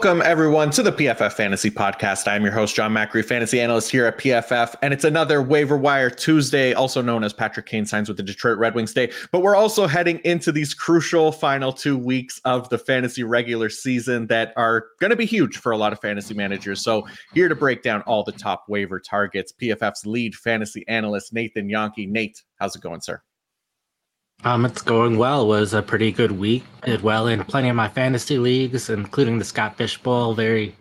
Welcome, everyone, to the PFF Fantasy Podcast. I'm your host, Jon Macri, fantasy analyst here at PFF, and it's another waiver wire Tuesday, also known as Patrick Kane signs with the Detroit Red Wings Day. But we're also heading into these crucial final two weeks of the fantasy regular season that are going to be huge for a lot of fantasy managers. So, here to break down all the top waiver targets, PFF's lead fantasy analyst, Nathan Jahnke. Nate, how's it going, sir? Um, it's going well. It was a pretty good week. Did well in plenty of my fantasy leagues, including the Scott Fish Bowl. Very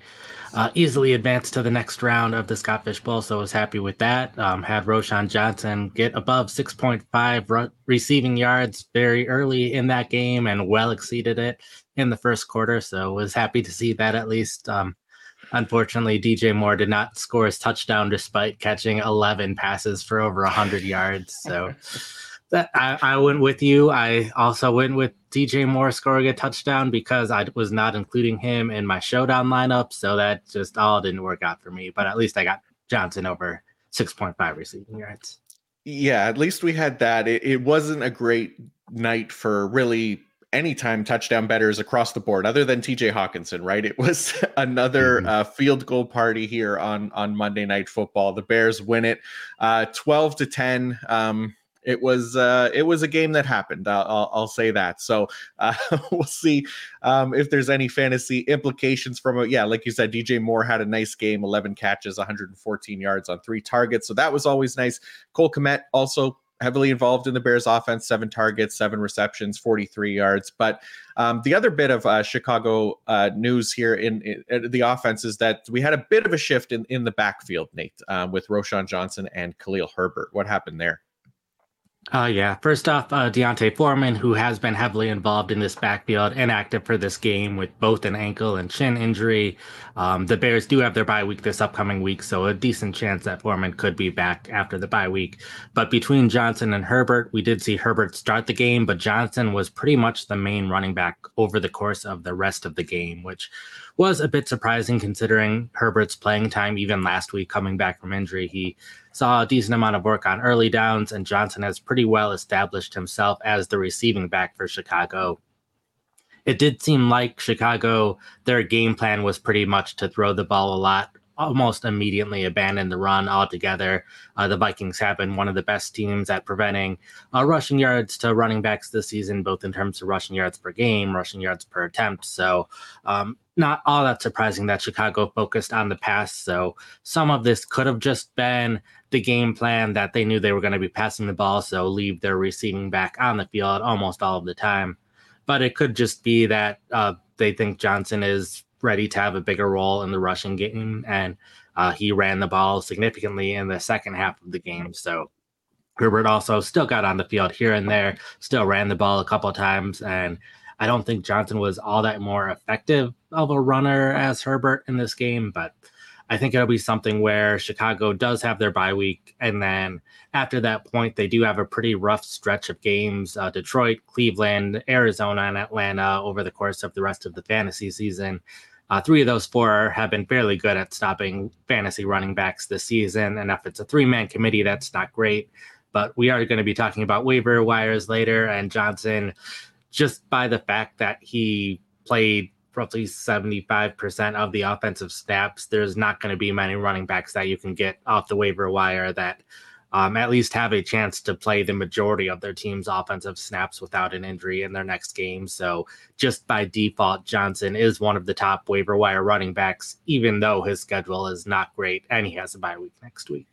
uh, easily advanced to the next round of the Scott Fish Bowl, so I was happy with that. Um, had Roschon Johnson get above 6.5 re- receiving yards very early in that game and well exceeded it in the first quarter, so was happy to see that at least. Um, unfortunately, DJ Moore did not score his touchdown despite catching 11 passes for over 100 yards. So that I, I went with you. I also went with DJ Moore scoring a touchdown because I was not including him in my showdown lineup. So that just all didn't work out for me. But at least I got Johnson over 6.5 receiving yards. Yeah, at least we had that. It, it wasn't a great night for really anytime touchdown bettors across the board other than TJ Hockenson, right? It was another mm-hmm. uh, field goal party here on on Monday night football. The Bears win it uh 12 to 10. Um it was uh, it was a game that happened. I'll, I'll, say that. So uh, we'll see um, if there's any fantasy implications from it. Yeah, like you said, DJ Moore had a nice game, 11 catches, 114 yards on three targets. So that was always nice. Cole Kmet also heavily involved in the Bears offense, seven targets, seven receptions, 43 yards. But um, the other bit of uh, Chicago uh, news here in, in, the offense is that we had a bit of a shift in, in the backfield, Nate, um, with Roschon Johnson and Khalil Herbert. What happened there? Uh, yeah. First off, uh, D'Onta Foreman, who has been heavily involved in this backfield and active for this game with both an ankle and shin injury. Um, the Bears do have their bye week this upcoming week, so a decent chance that Foreman could be back after the bye week. But between Johnson and Herbert, we did see Herbert start the game, but Johnson was pretty much the main running back over the course of the rest of the game, which was a bit surprising considering Herbert's playing time even last week coming back from injury. He saw a decent amount of work on early downs, and Johnson has pretty well established himself as the receiving back for Chicago. It did seem like Chicago, their game plan was pretty much to throw the ball a lot almost immediately abandoned the run altogether. Uh, the Vikings have been one of the best teams at preventing uh, rushing yards to running backs this season, both in terms of rushing yards per game, rushing yards per attempt. So, um, not all that surprising that Chicago focused on the pass. So, some of this could have just been the game plan that they knew they were going to be passing the ball, so leave their receiving back on the field almost all of the time. But it could just be that uh, they think Johnson is ready to have a bigger role in the rushing game, and uh, he ran the ball significantly in the second half of the game. So Herbert also still got on the field here and there, still ran the ball a couple times, and I don't think Johnson was all that more effective of a runner as Herbert in this game, but I think it'll be something where Chicago does have their bye week, and then after that point, they do have a pretty rough stretch of games: uh, Detroit, Cleveland, Arizona, and Atlanta over the course of the rest of the fantasy season. Uh, three of those four have been fairly good at stopping fantasy running backs this season, and if it's a three-man committee, that's not great. But we are going to be talking about waiver wires later, and Johnson, just by the fact that he played roughly 75% of the offensive snaps, there's not going to be many running backs that you can get off the waiver wire that um, at least have a chance to play the majority of their team's offensive snaps without an injury in their next game. So, just by default, Johnson is one of the top waiver wire running backs, even though his schedule is not great and he has a bye week next week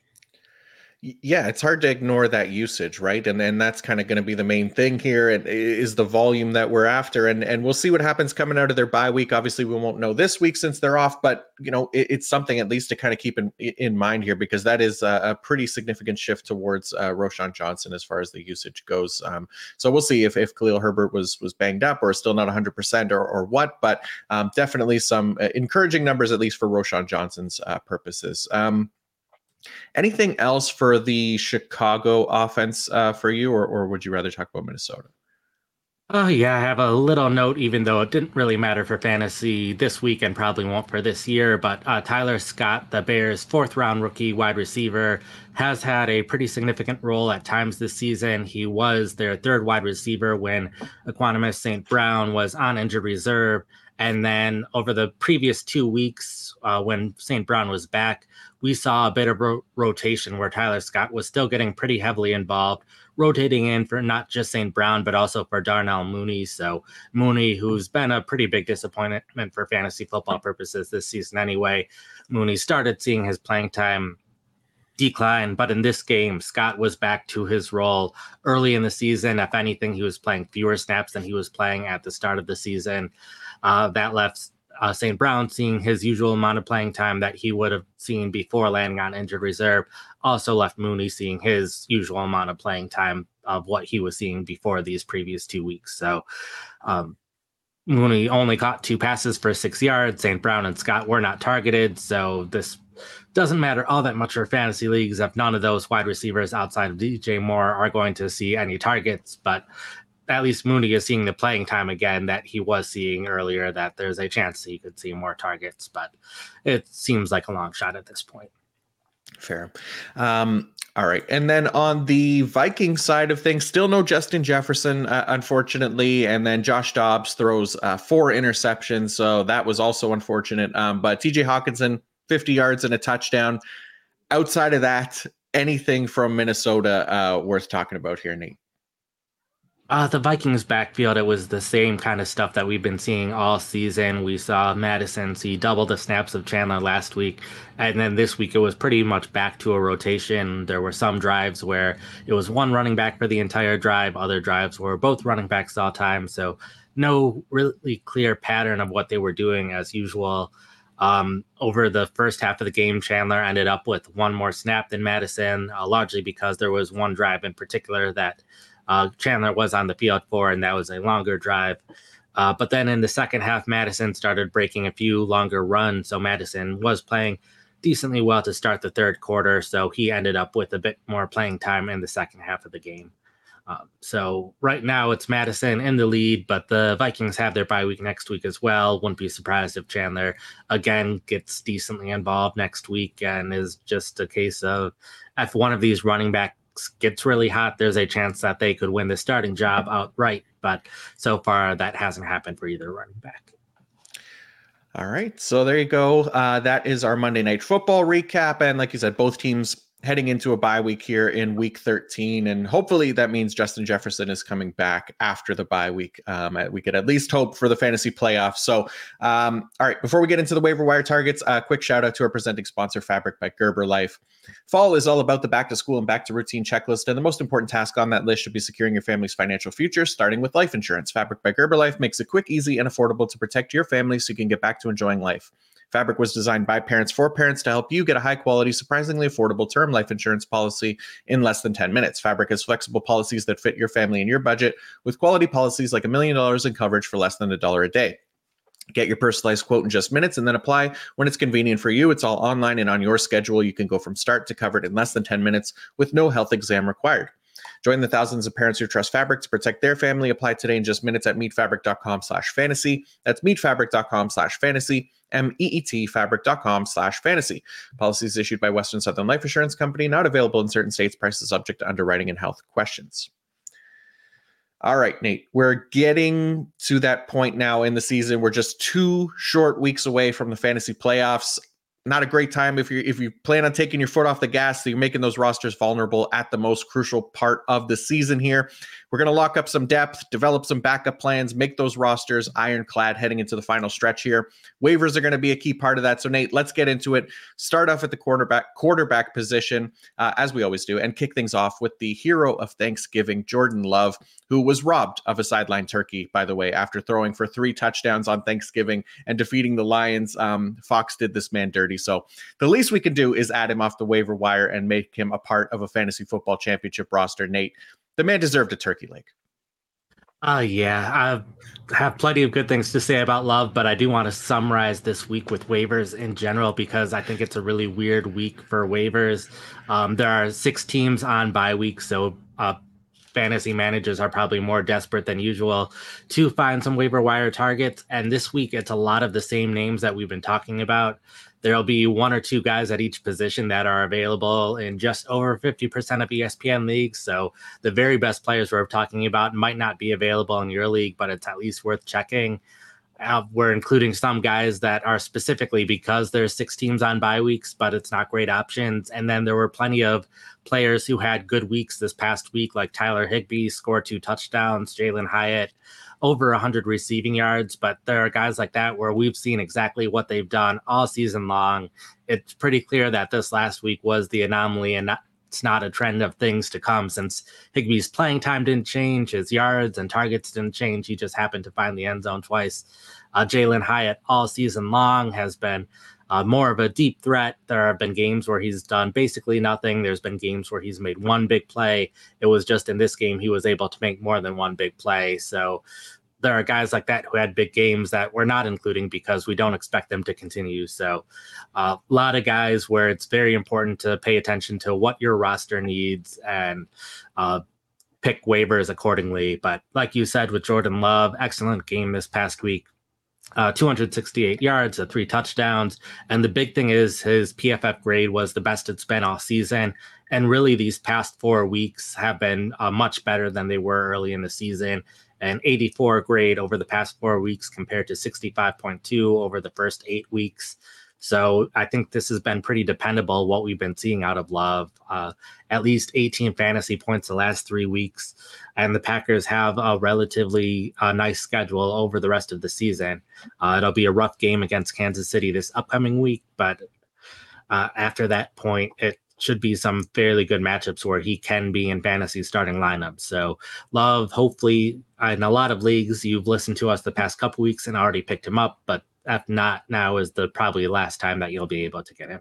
yeah it's hard to ignore that usage right? And and that's kind of going to be the main thing here and is the volume that we're after and and we'll see what happens coming out of their bye week. Obviously we won't know this week since they're off but you know it, it's something at least to kind of keep in in mind here because that is a, a pretty significant shift towards uh, Roschon Johnson as far as the usage goes. Um, so we'll see if if Khalil Herbert was was banged up or still not 100% or or what but um, definitely some uh, encouraging numbers at least for Roschon Johnson's uh, purposes. Um, Anything else for the Chicago offense uh, for you, or, or would you rather talk about Minnesota? Oh, yeah, I have a little note, even though it didn't really matter for fantasy this week and probably won't for this year. But uh, Tyler Scott, the Bears' fourth round rookie wide receiver, has had a pretty significant role at times this season. He was their third wide receiver when Equanimeous St. Brown was on injured reserve. And then over the previous two weeks, uh, when St. Brown was back, we saw a bit of ro- rotation where Tyler Scott was still getting pretty heavily involved, rotating in for not just St. Brown, but also for Darnell Mooney. So Mooney, who's been a pretty big disappointment for fantasy football purposes this season anyway, Mooney started seeing his playing time decline. But in this game, Scott was back to his role early in the season. If anything, he was playing fewer snaps than he was playing at the start of the season. Uh, that left uh, St. Brown seeing his usual amount of playing time that he would have seen before landing on injured reserve. Also left Mooney seeing his usual amount of playing time of what he was seeing before these previous two weeks. So um, Mooney only caught two passes for six yards. St. Brown and Scott were not targeted. So this doesn't matter all that much for fantasy leagues if none of those wide receivers outside of DJ Moore are going to see any targets. But at least Mooney is seeing the playing time again that he was seeing earlier, that there's a chance he could see more targets, but it seems like a long shot at this point. Fair. Um, all right. And then on the Viking side of things, still no Justin Jefferson, uh, unfortunately. And then Josh Dobbs throws uh, four interceptions. So that was also unfortunate. Um, but TJ Hockenson, 50 yards and a touchdown. Outside of that, anything from Minnesota uh, worth talking about here, Nate? Uh, the Vikings backfield, it was the same kind of stuff that we've been seeing all season. We saw Mattison see double the snaps of Chandler last week. And then this week, it was pretty much back to a rotation. There were some drives where it was one running back for the entire drive, other drives were both running backs all time. So, no really clear pattern of what they were doing as usual. Um, over the first half of the game, Chandler ended up with one more snap than Mattison, uh, largely because there was one drive in particular that uh, Chandler was on the field for, and that was a longer drive. Uh, but then in the second half, Mattison started breaking a few longer runs. So Mattison was playing decently well to start the third quarter. So he ended up with a bit more playing time in the second half of the game. Um, so right now it's Mattison in the lead, but the Vikings have their bye week next week as well. Wouldn't be surprised if Chandler again gets decently involved next week and is just a case of if one of these running back gets really hot, there's a chance that they could win the starting job outright. But so far, that hasn't happened for either running back. All right. So there you go. Uh, that is our Monday Night Football recap. And like you said, both teams heading into a bye week here in week 13. And hopefully that means Justin Jefferson is coming back after the bye week. Um, we could at least hope for the fantasy playoffs. So, um, all right, before we get into the waiver wire targets, a quick shout out to our presenting sponsor, Fabric by Gerber Life. Fall is all about the back to school and back to routine checklist. And the most important task on that list should be securing your family's financial future, starting with life insurance. Fabric by Gerber Life makes it quick, easy, and affordable to protect your family so you can get back to enjoying life. Fabric was designed by parents for parents to help you get a high quality, surprisingly affordable term life insurance policy in less than 10 minutes. Fabric has flexible policies that fit your family and your budget with quality policies like a million dollars in coverage for less than a dollar a day. Get your personalized quote in just minutes and then apply when it's convenient for you. It's all online and on your schedule. You can go from start to covered in less than 10 minutes with no health exam required. Join the thousands of parents who trust Fabric to protect their family. Apply today in just minutes at meetfabric.com slash fantasy. That's meetfabric.com slash fantasy, M-E-E-T fabric.com slash fantasy. Policies issued by Western Southern Life Assurance Company, not available in certain states. Prices subject to underwriting and health questions. All right, Nate, we're getting to that point now in the season. We're just two short weeks away from the fantasy playoffs not a great time if you if you plan on taking your foot off the gas so you're making those rosters vulnerable at the most crucial part of the season here. We're going to lock up some depth develop some backup plans make those rosters ironclad heading into the final stretch here. Waivers are going to be a key part of that. So nate let's get into it. Start off at the quarterback quarterback position uh, as we always do and kick things off with the hero of thanksgiving jordan love who was robbed of a sideline turkey by the way after throwing for three touchdowns on thanksgiving and defeating the lions. Um, fox did this man dirty so the least we can do is add him off the waiver wire and make him a part of a fantasy football championship roster. Nate, the man deserved a turkey leg. Uh, yeah, I have plenty of good things to say about Love, but I do want to summarize this week with waivers in general because I think it's a really weird week for waivers. Um, there are six teams on bye week, so uh, fantasy managers are probably more desperate than usual to find some waiver wire targets. And this week, it's a lot of the same names that we've been talking about there'll be one or two guys at each position that are available in just over 50% of ESPN leagues. So the very best players we're talking about might not be available in your league, but it's at least worth checking. uh, we're including some guys that are specifically because there's six teams on bye weeks, but it's not great options. And then there were plenty of players who had good weeks this past week, like Tyler Higbee scored two touchdowns, Jalin Hyatt over 100 receiving yards. But there are guys like that where we've seen exactly what they've done all season long. It's pretty clear that this last week was the anomaly and not, it's not a trend of things to come since Higbee's playing time didn't change, his yards and targets didn't change. He just happened to find the end zone twice. Uh, Jalin Hyatt all season long has been uh, more of a deep threat. There have been games where he's done basically nothing. There's been games where he's made one big play. It was just in this game he was able to make more than one big play. So there are guys like that who had big games that we're not including because we don't expect them to continue. So, a uh, lot of guys where it's very important to pay attention to what your roster needs and uh, pick waivers accordingly. But like you said with Jordan Love, excellent game this past week. Uh, 268 yards, uh, three touchdowns. And the big thing is his PFF grade was the best it's been all season. And really, these past four weeks have been uh, much better than they were early in the season an 84 grade over the past four weeks compared to 65.2 over the first eight weeks. So I think this has been pretty dependable what we've been seeing out of Love. Uh, at least 18 fantasy points the last three weeks, and the Packers have a relatively uh, nice schedule over the rest of the season. Uh, it'll be a rough game against Kansas City this upcoming week, but uh, after that point, it should be some fairly good matchups where he can be in fantasy starting lineups. So Love, hopefully, in a lot of leagues, you've listened to us the past couple weeks and already picked him up, but if not, now is the probably last time that you'll be able to get him.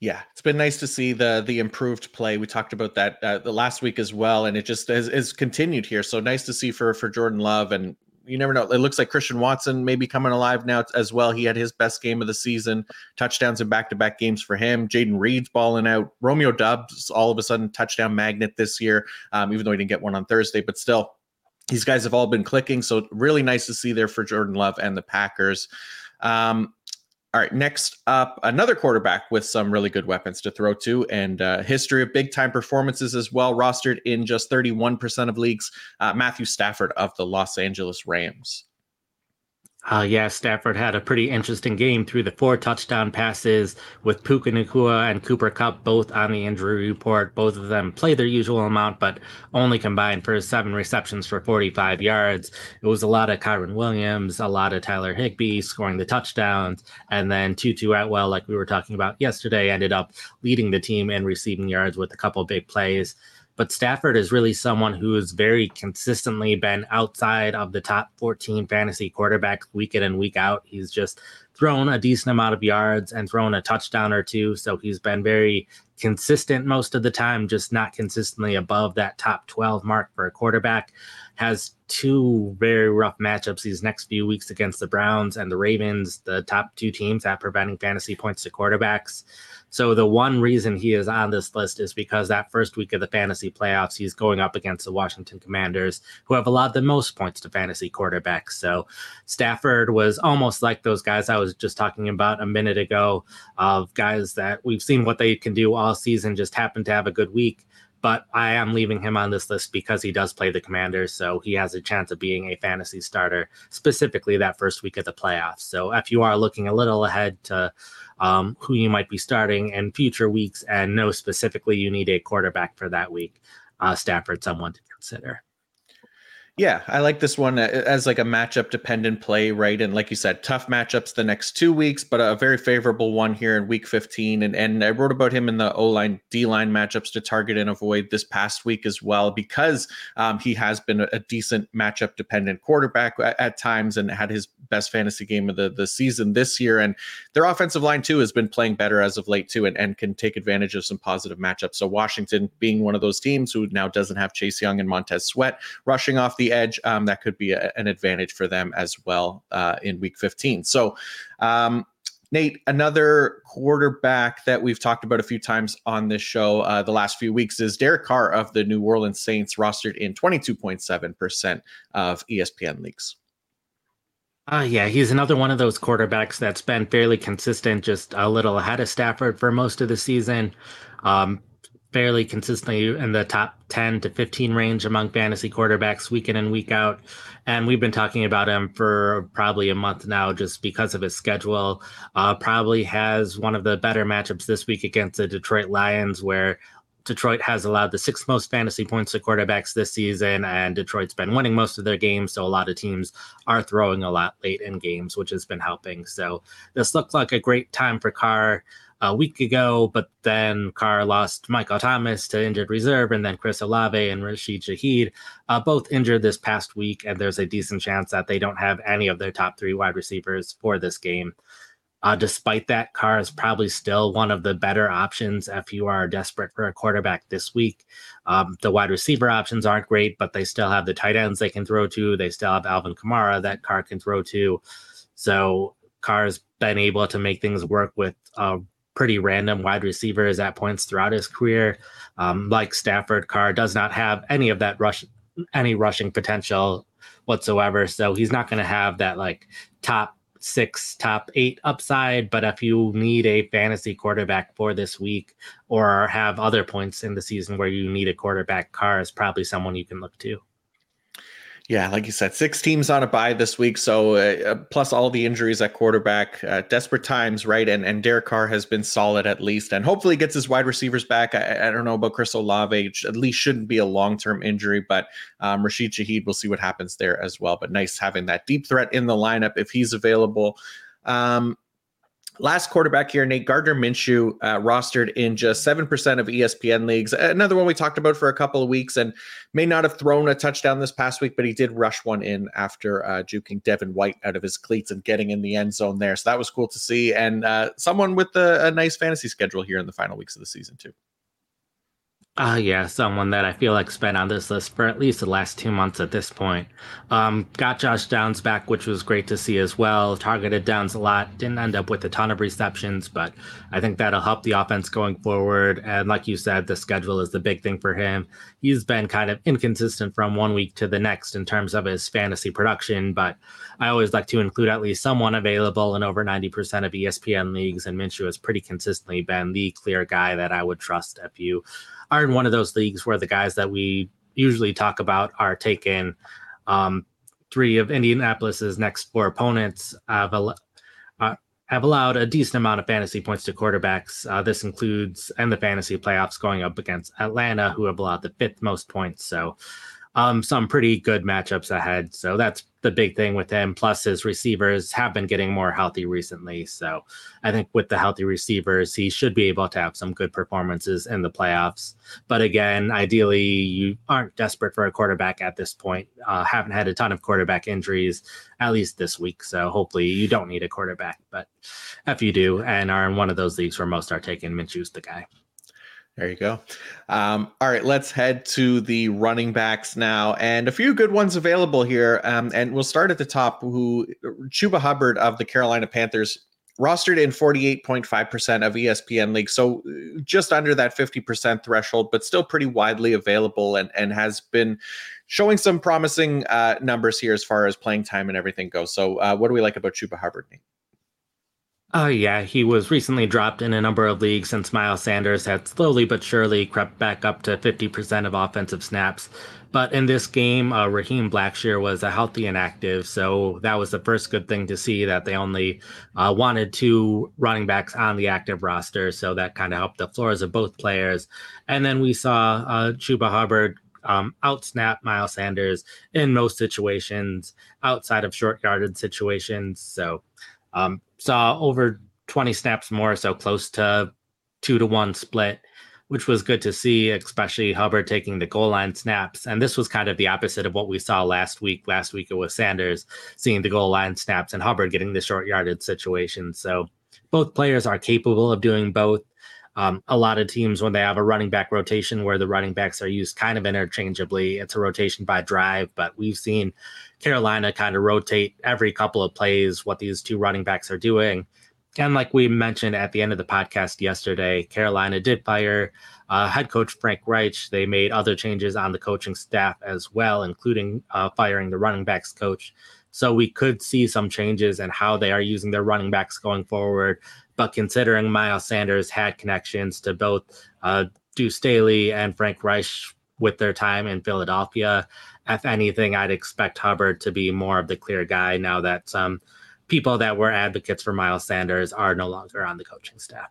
Yeah, it's been nice to see the the improved play. We talked about that uh, the last week as well, and it just has, has continued here. So nice to see for for Jordan Love, and you never know. It looks like Christian Watson may be coming alive now as well. He had his best game of the season, touchdowns in back to back games for him. Jayden Reed's balling out. Romeo Doubs all of a sudden touchdown magnet this year, um, even though he didn't get one on Thursday, but still. These guys have all been clicking, so really nice to see there for Jordan Love and the Packers. Um, all right, next up, another quarterback with some really good weapons to throw to and uh, history of big time performances as well, rostered in just 31% of leagues. Uh, Matthew Stafford of the Los Angeles Rams. Uh, yeah, Stafford had a pretty interesting game threw the four touchdown passes with Puka Nacua and Cooper Kupp both on the injury report. Both of them played their usual amount, but only combined for seven receptions for 45 yards. It was a lot of Kyren Williams, a lot of Tyler Higbee scoring the touchdowns, and then Tutu Atwell, like we were talking about yesterday, ended up leading the team in receiving yards with a couple big plays. But Stafford is really someone who has very consistently been outside of the top 14 fantasy quarterbacks week in and week out. He's just thrown a decent amount of yards and thrown a touchdown or two. So he's been very consistent most of the time, just not consistently above that top 12 mark for a quarterback. Has two very rough matchups these next few weeks against the Browns and the Ravens, the top two teams at preventing fantasy points to quarterbacks. So the one reason he is on this list is because that first week of the fantasy playoffs, he's going up against the Washington Commanders, who have allowed the most points to fantasy quarterbacks. So Stafford was almost like those guys I was just talking about a minute ago, of guys that we've seen what they can do all season, just happen to have a good week but I am leaving him on this list because he does play the Commanders, so he has a chance of being a fantasy starter, specifically that first week of the playoffs. So if you are looking a little ahead to um, who you might be starting in future weeks and know specifically you need a quarterback for that week, uh, Stafford, someone to consider. Yeah, I like this one as like a matchup dependent play, right? And like you said, tough matchups the next two weeks, but a very favorable one here in week 15. And and I wrote about him in the O line, D line matchups to target and avoid this past week as well, because um, he has been a, decent matchup dependent quarterback at, at, times and had his best fantasy game of the, the season this year. And their offensive line too has been playing better as of late too, and, and can take advantage of some positive matchups. So Washington being one of those teams who now doesn't have Chase Young and Montez Sweat rushing off the edge, um, that could be a, an advantage for them as well uh, in week 15. So, um, Nate, another quarterback that we've talked about a few times on this show uh, the last few weeks is Derek Carr of the New Orleans Saints, rostered in 22.7% of ESPN leagues. Uh, yeah, he's another one of those quarterbacks that's been fairly consistent, just a little ahead of Stafford for most of the season. Um, fairly consistently in the top 10 to 15 range among fantasy quarterbacks week in and week out. And we've been talking about him for probably a month now just because of his schedule. Uh, probably has one of the better matchups this week against the Detroit Lions, where Detroit has allowed the sixth most fantasy points to quarterbacks this season, and Detroit's been winning most of their games. So a lot of teams are throwing a lot late in games, which has been helping. So this looked like a great time for Carr a week ago, but then Carr lost Michael Thomas to injured reserve, and then Chris Olave and Rashid Shaheed uh, both injured this past week, and there's a decent chance that they don't have any of their top three wide receivers for this game. Uh, despite that, Carr is probably still one of the better options if you are desperate for a quarterback this week. Um, the wide receiver options aren't great, but they still have the tight ends they can throw to. They still have Alvin Kamara that Carr can throw to. So Carr's been able to make things work with uh, pretty random wide receivers at points throughout his career. Um, like Stafford, Carr does not have any of that rush, any rushing potential whatsoever. So he's not going to have that like top six, top eight upside. But if you need a fantasy quarterback for this week or have other points in the season where you need a quarterback, Carr is probably someone you can look to. Yeah, like you said, six teams on a bye this week. So uh, uh, plus all the injuries at quarterback, uh, desperate times, right? And and Derek Carr has been solid at least, and hopefully gets his wide receivers back. I, I don't know about Chris Olave, at least shouldn't be a long term injury, but um, Rashid Shaheed, we'll see what happens there as well. But nice having that deep threat in the lineup if he's available. Um, Last quarterback here, Nate Gardner Minshew, uh, rostered in just 7% of ESPN leagues. Another one we talked about for a couple of weeks and may not have thrown a touchdown this past week, but he did rush one in after uh, juking Devin White out of his cleats and getting in the end zone there. So that was cool to see. And uh, someone with a, a nice fantasy schedule here in the final weeks of the season, too. Uh, yeah, someone that I feel like spent on this list for at least the last two months at this point. Um, got Josh Downs back, which was great to see as well. Targeted Downs a lot. Didn't end up with a ton of receptions, but I think that'll help the offense going forward. And like you said, the schedule is the big thing for him. He's been kind of inconsistent from one week to the next in terms of his fantasy production, but I always like to include at least someone available in over 90% of ESPN leagues, and Minshew has pretty consistently been the clear guy that I would trust if you are in one of those leagues where the guys that we usually talk about are taken. Um, three of Indianapolis's next four opponents have, al- uh, have allowed a decent amount of fantasy points to quarterbacks. Uh, this includes and the fantasy playoffs going up against Atlanta, who have allowed the fifth most points. So um, some pretty good matchups ahead. So that's the big thing with him. Plus, his receivers have been getting more healthy recently. So I think with the healthy receivers, he should be able to have some good performances in the playoffs. But again, ideally, you aren't desperate for a quarterback at this point. Uh, haven't had a ton of quarterback injuries, at least this week. So hopefully, you don't need a quarterback. But if you do and are in one of those leagues where most are taking Minshew's the guy. There you go. Um, all right, let's head to the running backs now, and a few good ones available here. Um, and we'll start at the top. Who Chuba Hubbard of the Carolina Panthers rostered in 48.5% of ESPN leagues, so uh, just under that 50% threshold, but still pretty widely available, and and has been showing some promising uh, numbers here as far as playing time and everything goes. So, uh, what do we like about Chuba Hubbard, Nate? Oh, yeah. He was recently dropped in a number of leagues since Miles Sanders had slowly but surely crept back up to 50% of offensive snaps. But in this game, uh, Raheem Blackshear was a healthy and active. So that was the first good thing to see that they only uh, wanted two running backs on the active roster. So that kind of helped the floors of both players. And then we saw uh, Chuba Hubbard um, outsnap Miles Sanders in most situations outside of short yarded situations. So um, saw over 20 snaps more, so close to two to one split, which was good to see, especially Hubbard taking the goal line snaps. And this was kind of the opposite of what we saw last week. Last week it was Sanders seeing the goal line snaps and Hubbard getting the short yarded situation. So both players are capable of doing both. Um, a lot of teams, when they have a running back rotation where the running backs are used kind of interchangeably, it's a rotation by drive. But we've seen Carolina kind of rotate every couple of plays what these two running backs are doing. And like we mentioned at the end of the podcast yesterday, Carolina did fire uh, head coach Frank Reich. They made other changes on the coaching staff as well, including uh, firing the running backs coach. So we could see some changes in how they are using their running backs going forward. But considering Miles Sanders had connections to both uh, Deuce Staley and Frank Reich with their time in Philadelphia. If anything, I'd expect Hubbard to be more of the clear guy now that some people that were advocates for Miles Sanders are no longer on the coaching staff.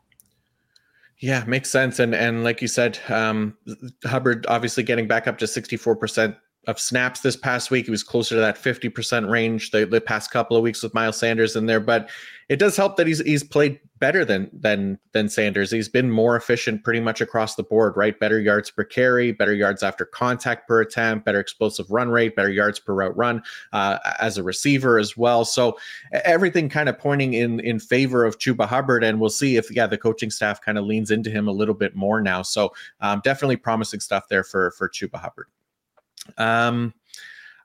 Yeah, makes sense. And and like you said, um, Hubbard obviously getting back up to 64% of snaps this past week. He was closer to that 50% range the, the past couple of weeks with Miles Sanders in there. But it does help that he's he's played better than than than Sanders. He's been more efficient pretty much across the board, right? Better yards per carry, better yards after contact per attempt, better explosive run rate, better yards per route run uh, as a receiver as well. So everything kind of pointing in in favor of Chuba Hubbard, and we'll see if yeah the coaching staff kind of leans into him a little bit more now. So um, definitely promising stuff there for for Chuba Hubbard. Um,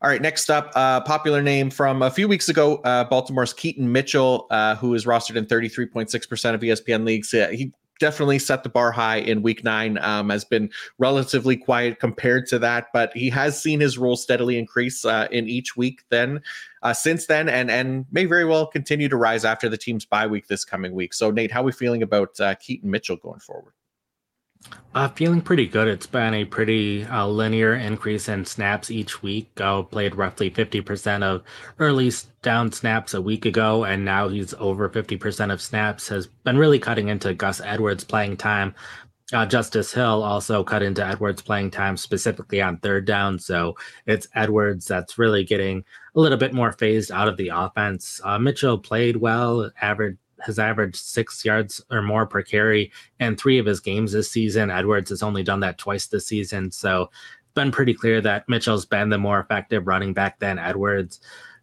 all right, next up, uh, popular name from a few weeks ago, uh, Baltimore's Keaton Mitchell, uh, who is rostered in 33.6% of ESPN leagues. he definitely set the bar high in week nine, um, has been relatively quiet compared to that, but he has seen his role steadily increase uh, in each week then. Uh, since then, and and may very well continue to rise after the team's bye week this coming week. So, Nate, how are we feeling about uh, Keaton Mitchell going forward? Uh, feeling pretty good. It's been a pretty uh, linear increase in snaps each week. Uh, played roughly 50% of early down snaps a week ago, and now he's over 50% of snaps. Has been really cutting into Gus Edwards' playing time. Uh, Justice Hill also cut into Edwards' playing time specifically on third down. So it's Edwards that's really getting a little bit more phased out of the offense. Uh, Mitchell played well, averaged has averaged six yards or more per carry in three of his games this season. Edwards has only done that twice this season. So it's been pretty clear that Mitchell's been the more effective running back than Edwards.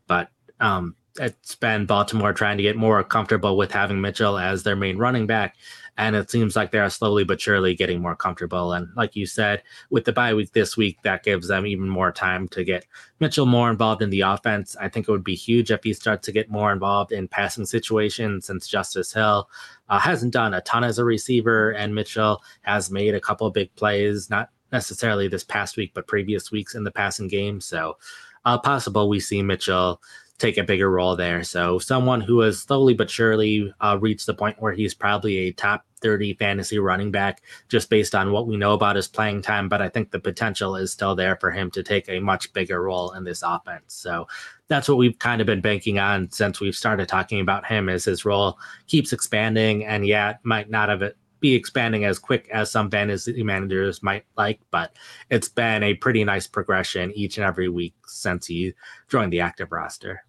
But um, it's been Baltimore trying to get more comfortable with having Mitchell as their main running back. And it seems like they're slowly but surely getting more comfortable. And like you said, with the bye week this week, that gives them even more time to get Mitchell more involved in the offense. I think it would be huge if he starts to get more involved in passing situations since Justice Hill uh, hasn't done a ton as a receiver. And Mitchell has made a couple big plays, not necessarily this past week, but previous weeks in the passing game. So uh, possible we see Mitchell take a bigger role there. So someone who has slowly but surely uh, reached the point where he's probably a top 30 fantasy running back just based on what we know about his playing time. But I think the potential is still there for him to take a much bigger role in this offense. So that's what we've kind of been banking on since we've started talking about him as his role keeps expanding and yet might not have be expanding as quick as some fantasy managers might like, but it's been a pretty nice progression each and every week since he joined the active roster.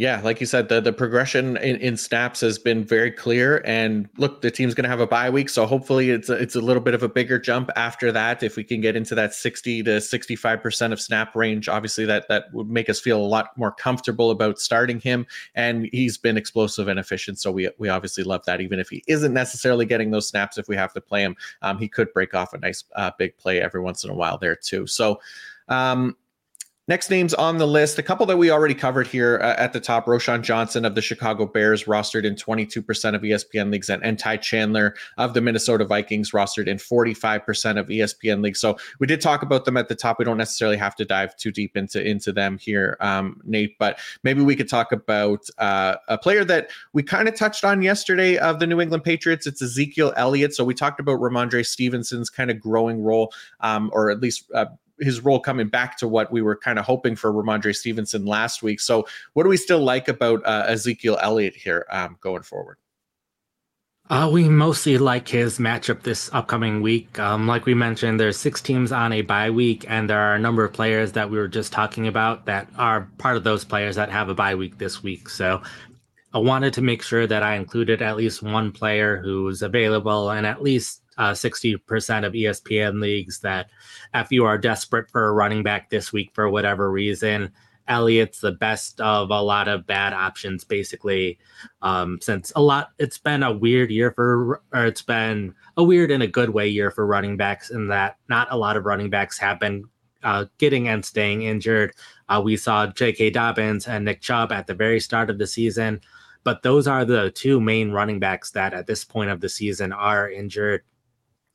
Yeah, like you said, the, the progression in, in snaps has been very clear. And look, the team's going to have a bye week, so hopefully it's a, it's a little bit of a bigger jump after that. If we can get into that sixty to sixty five percent of snap range, obviously that that would make us feel a lot more comfortable about starting him. And he's been explosive and efficient, so we we obviously love that. Even if he isn't necessarily getting those snaps, if we have to play him, um, he could break off a nice uh, big play every once in a while there too. So. Um, Next names on the list, a couple that we already covered here uh, at the top Roschon Johnson of the Chicago Bears, rostered in 22% of ESPN leagues, and, and Ty Chandler of the Minnesota Vikings, rostered in 45% of ESPN leagues. So we did talk about them at the top. We don't necessarily have to dive too deep into, into them here, um, Nate, but maybe we could talk about uh, a player that we kind of touched on yesterday of the New England Patriots. It's Ezekiel Elliott. So we talked about Rhamondre Stevenson's kind of growing role, um, or at least uh, his role coming back to what we were kind of hoping for Rhamondre Stevenson last week. So, what do we still like about uh, Ezekiel Elliott here um, going forward? Uh, we mostly like his matchup this upcoming week. Um, like we mentioned, there's six teams on a bye week, and there are a number of players that we were just talking about that are part of those players that have a bye week this week. So I wanted to make sure that I included at least one player who's available and at least uh, 60% of ESPN leagues that if you are desperate for a running back this week for whatever reason, Elliott's the best of a lot of bad options, basically. Um, since a lot, it's been a weird year for, or it's been a weird in a good way year for running backs, in that not a lot of running backs have been uh, getting and staying injured. Uh, we saw J.K. Dobbins and Nick Chubb at the very start of the season, but those are the two main running backs that at this point of the season are injured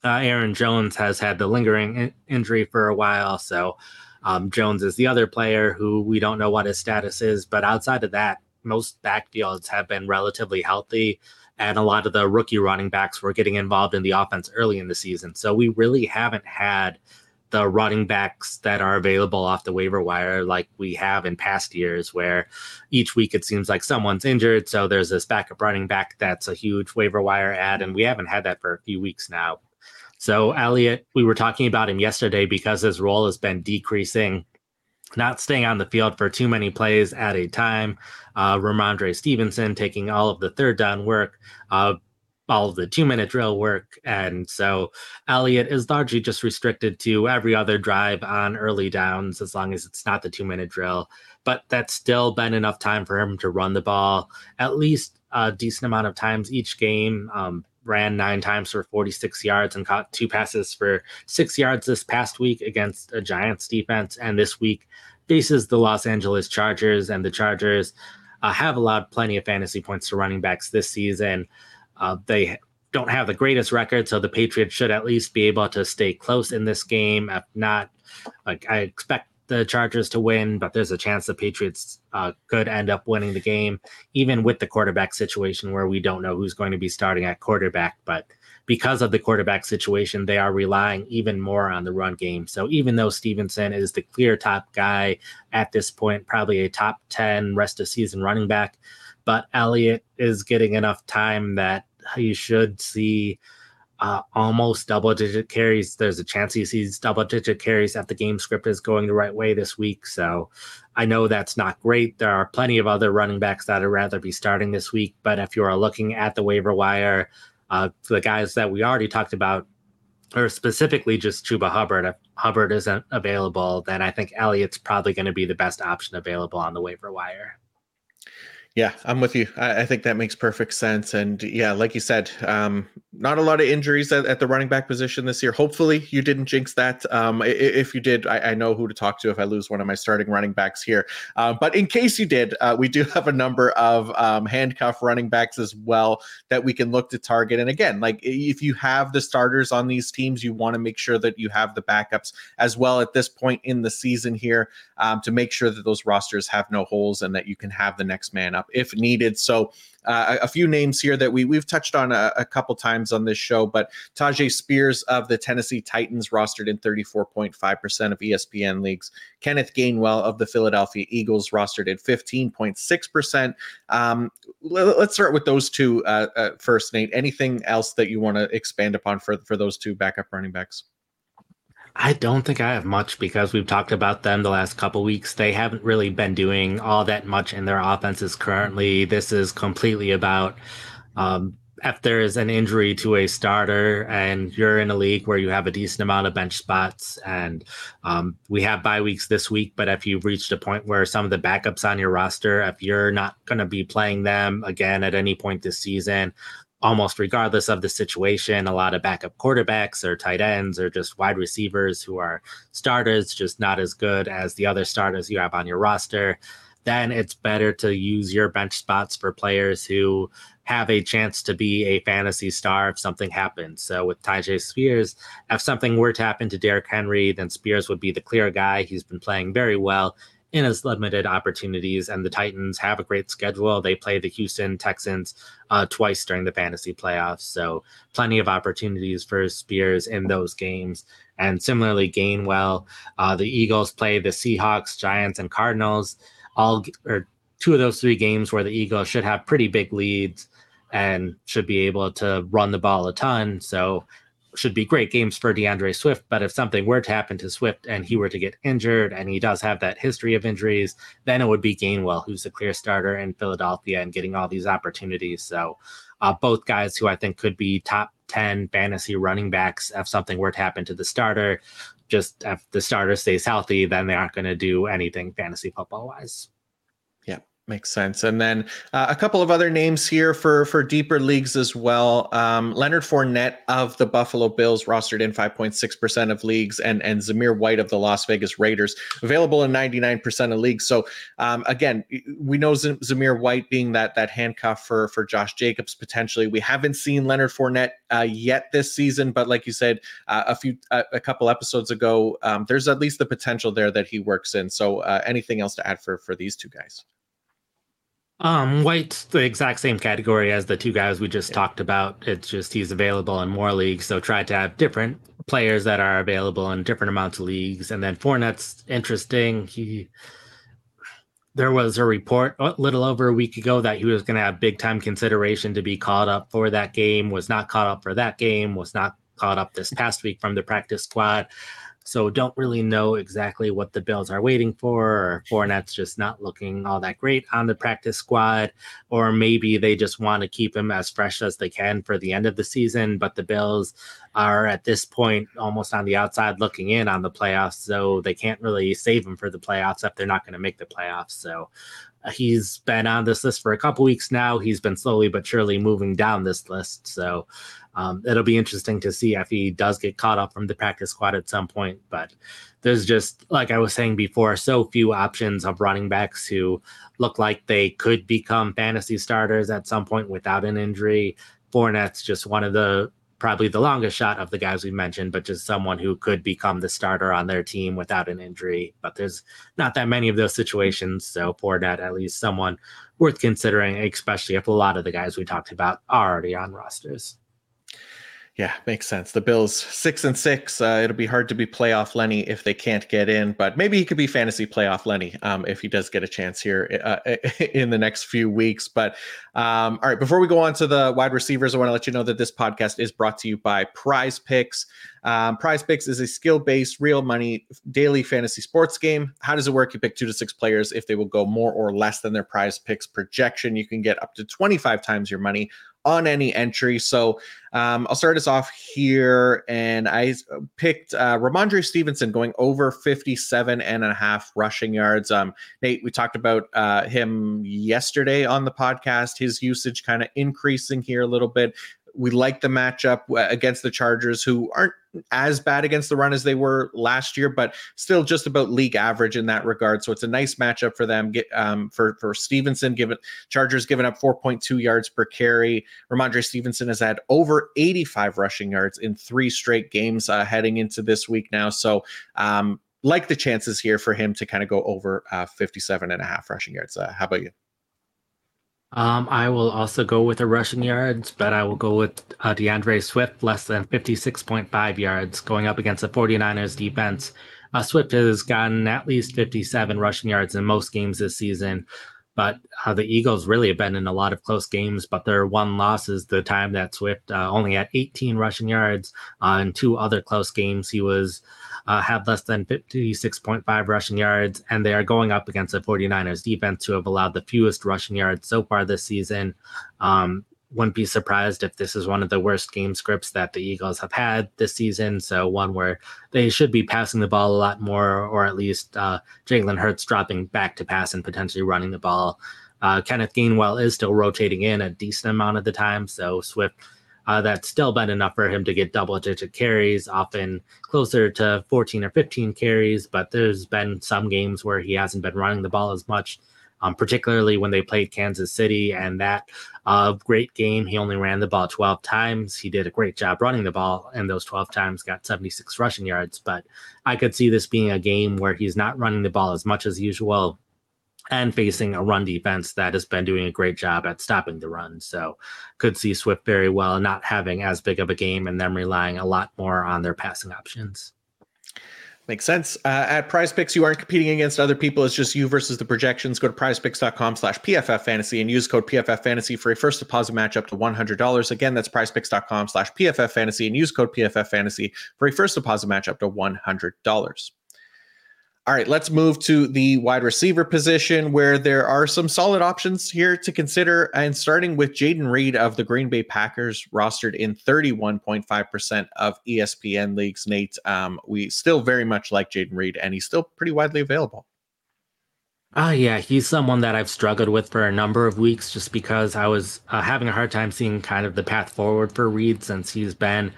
uh, Aaron Jones has had the lingering in- injury for a while. So um, Jones is the other player who we don't know what his status is. But outside of that, most backfields have been relatively healthy. and a lot of the rookie running backs were getting involved in the offense early in the season. So we really haven't had the running backs that are available off the waiver wire like we have in past years where each week it seems like someone's injured so there's this backup running back that's a huge waiver wire add and we haven't had that for a few weeks now so elliott we were talking about him yesterday because his role has been decreasing not staying on the field for too many plays at a time. Uh, Rhamondre Stevenson taking all of the third down work, uh, all of the two minute drill work. And so Elliott is largely just restricted to every other drive on early downs as long as it's not the two minute drill. But that's still been enough time for him to run the ball at least a decent amount of times each game. Um, ran nine times for 46 yards and caught two passes for six yards this past week against a Giants defense. And this week faces the Los Angeles Chargers, and the Chargers uh, have allowed plenty of fantasy points to running backs this season. Uh, they don't have the greatest record, so the Patriots should at least be able to stay close in this game. If not, like I expect the Chargers to win, but there's a chance the Patriots uh, could end up winning the game, even with the quarterback situation where we don't know who's going to be starting at quarterback. But because of the quarterback situation, they are relying even more on the run game. So even though Stevenson is the clear top guy at this point, probably a top 10 rest of season running back, but Elliott is getting enough time that you should see uh, almost double digit carries. There's a chance he sees double digit carries if the game script is going the right way this week. So I know that's not great. There are plenty of other running backs that I'd rather be starting this week. But if you are looking at the waiver wire, uh, the guys that we already talked about, or specifically just Chuba Hubbard, if Hubbard isn't available, then I think Elliott's probably going to be the best option available on the waiver wire. Yeah, I'm with you. I, I, think that makes perfect sense. And yeah, like you said, um, not a lot of injuries at, at, the running back position this year. Hopefully, you didn't jinx that. Um, if you did, I, I, know who to talk to if I lose one of my starting running backs here. Uh, but in case you did, uh, we do have a number of um, handcuff running backs as well that we can look to target. And again, like if you have the starters on these teams, you want to make sure that you have the backups as well at this point in the season here um, to make sure that those rosters have no holes and that you can have the next man up if needed. So uh, a few names here that we we've touched on a, a, couple times on this show, but Tyjae Spears of the Tennessee Titans rostered in 34.5% of ESPN leagues. Kenneth Gainwell of the Philadelphia Eagles rostered in 15.6%. Um, let, us start with those two uh, uh, first, Nate. Anything else that you want to expand upon for for those two backup running backs? I don't think I have much because we've talked about them the last couple weeks. They haven't really been doing all that much in their offenses currently. This is completely about um, if there is an injury to a starter and you're in a league where you have a decent amount of bench spots and um, we have bye weeks this week but if you've reached a point where some of the backups on your roster if you're not going to be playing them again at any point this season almost regardless of the situation. A lot of backup quarterbacks or tight ends or just wide receivers who are starters, just not as good as the other starters you have on your roster. Then it's better to use your bench spots for players who have a chance to be a fantasy star if something happens. So with Tyjae Spears, if something were to happen to Derrick Henry, then Spears would be the clear guy. He's been playing very well in as limited opportunities. And the Titans have a great schedule. They play the Houston Texans uh, twice during the fantasy playoffs. So plenty of opportunities for Spears in those games. And similarly, Gainwell, uh, the Eagles play the Seahawks, Giants, and Cardinals. All or two of those three games where the Eagles should have pretty big leads and should be able to run the ball a ton. So should be great games for D'Andre Swift. But if something were to happen to Swift and he were to get injured, and he does have that history of injuries, then it would be Gainwell, who's the clear starter in Philadelphia and getting all these opportunities. So, uh, both guys who I think could be top 10 fantasy running backs if something were to happen to the starter. Just if the starter stays healthy, then they aren't going to do anything fantasy football wise. Makes sense. And then uh, a couple of other names here for for deeper leagues as well. Um, Leonard Fournette of the Buffalo Bills rostered in 5.6% of leagues, and and Zamir White of the Las Vegas Raiders available in 99% of leagues. So um, again, we know Zamir White being that that handcuff for for Josh Jacobs potentially. We haven't seen Leonard Fournette uh, yet this season, but like you said uh, a few uh, a couple episodes ago, um, there's at least the potential there that he works in. So uh, anything else to add for for these two guys? Um, White's the exact same category as the two guys we just yeah. talked about. It's just he's available in more leagues, so try to have different players that are available in different amounts of leagues. And then Fournette's interesting. He there was a report a little over a week ago that he was going to have big time consideration to be caught up for that game. Was not caught up for that game. Was not caught up this past week from the practice squad. So don't really know exactly what the Bills are waiting for, or Fournette's just not looking all that great on the practice squad, or maybe they just want to keep him as fresh as they can for the end of the season. But the Bills are at this point almost on the outside looking in on the playoffs, so they can't really save him for the playoffs if they're not going to make the playoffs. So uh, he's been on this list for a couple weeks now. He's been slowly but surely moving down this list. So um, it'll be interesting to see if he does get caught up from the practice squad at some point. But there's just, like I was saying before, so few options of running backs who look like they could become fantasy starters at some point without an injury. Fournette's just one of the probably the longest shot of the guys we've mentioned, but just someone who could become the starter on their team without an injury. But there's not that many of those situations. So Fournette, at least someone worth considering, especially if a lot of the guys we talked about are already on rosters. Yeah, makes sense. The Bills six and six. Uh, it'll be hard to be playoff Lenny if they can't get in, but maybe he could be fantasy playoff Lenny um, if he does get a chance here uh, in the next few weeks. But um, all right, before we go on to the wide receivers, I want to let you know that this podcast is brought to you by Prize Picks. Um, Prize Picks is a skill-based, real money daily fantasy sports game. How does it work? You pick two to six players. If they will go more or less than their Prize Picks projection, you can get up to 25 times your money on any entry. So um, I'll start us off here. And I picked uh, Rhamondre Stevenson going over 57 and a half rushing yards. Um, Nate, we talked about uh, him yesterday on the podcast, his usage kind of increasing here a little bit we like the matchup uh, against the Chargers, who aren't as bad against the run as they were last year, but still just about league average in that regard. So it's a nice matchup for them. Get um, for for Stevenson, given Chargers given up 4.2 yards per carry. Rhamondre Stevenson has had over 85 rushing yards in three straight games uh, heading into this week now. So um, like the chances here for him to kind of go over uh, 57 and a half rushing yards. Uh, how about you? Um, I will also go with the rushing yards, but I will go with uh, D'Andre Swift, less than 56.5 yards, going up against the 49ers defense. Uh, Swift has gotten at least 57 rushing yards in most games this season, but uh, the Eagles really have been in a lot of close games, but their one loss is the time that Swift uh, only had 18 rushing yards. In two other close games, he was uh, had less than 56.5 rushing yards, and they are going up against the 49ers defense, who have allowed the fewest rushing yards so far this season. Um, wouldn't be surprised if this is one of the worst game scripts that the Eagles have had this season. So one where they should be passing the ball a lot more, or at least uh, Jalen Hurts dropping back to pass and potentially running the ball. Uh, Kenneth Gainwell is still rotating in a decent amount of the time, so Swift uh, that's still been enough for him to get double digit carries, often closer to 14 or 15 carries. But there's been some games where he hasn't been running the ball as much, um, particularly when they played Kansas City. And that uh, great game, he only ran the ball 12 times. He did a great job running the ball, and those 12 times got 76 rushing yards. But I could see this being a game where he's not running the ball as much as usual and facing a run defense that has been doing a great job at stopping the run. So could see Swift very well not having as big of a game and them relying a lot more on their passing options. Makes sense. Uh, at Prize Picks, you aren't competing against other people. It's just you versus the projections. Go to prizepicks.com slash PFF fantasy and use code PFF fantasy for a first deposit match up to $100. Again, that's prizepicks.com slash PFF fantasy and use code PFF fantasy for a first deposit match up to $100. All right, let's move to the wide receiver position where there are some solid options here to consider. And starting with Jayden Reed of the Green Bay Packers, rostered in 31.5% of ESPN leagues. Nate, um, we still very much like Jayden Reed, and he's still pretty widely available. Ah, yeah, he's someone that I've struggled with for a number of weeks just because I was uh, having a hard time seeing kind of the path forward for Reed since he's been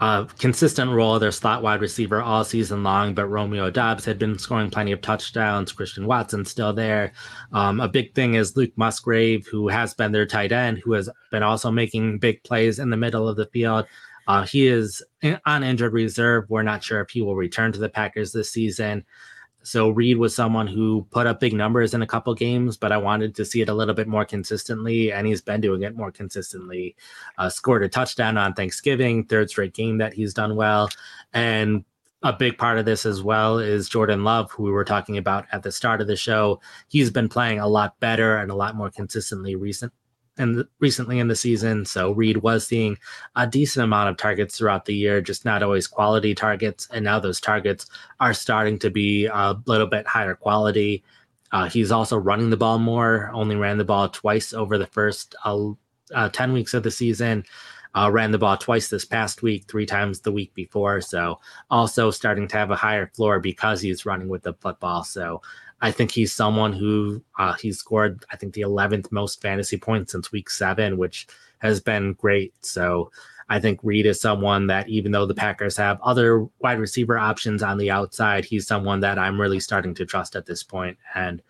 uh, consistent role, their slot wide receiver all season long, but Romeo Doubs had been scoring plenty of touchdowns. Christian Watson still there. Um, a big thing is Luke Musgrave, who has been their tight end, who has been also making big plays in the middle of the field. Uh, he is on injured reserve. We're not sure if he will return to the Packers this season. So Reed was someone who put up big numbers in a couple games, but I wanted to see it a little bit more consistently, and he's been doing it more consistently. Uh, scored a touchdown on Thanksgiving, third straight game that he's done well, and a big part of this as well is Jordan Love, who we were talking about at the start of the show. He's been playing a lot better and a lot more consistently recent and recently in the season. So Reed was seeing a decent amount of targets throughout the year, just not always quality targets. And now those targets are starting to be a little bit higher quality. Uh, he's also running the ball more, only ran the ball twice over the first uh, uh, 10 weeks of the season. Uh, ran the ball twice this past week, three times the week before. So also starting to have a higher floor because he's running with the football. So I think he's someone who uh, he scored, I think, the 11th most fantasy points since week seven, which has been great. So I think Reed is someone that, even though the Packers have other wide receiver options on the outside, he's someone that I'm really starting to trust at this point. And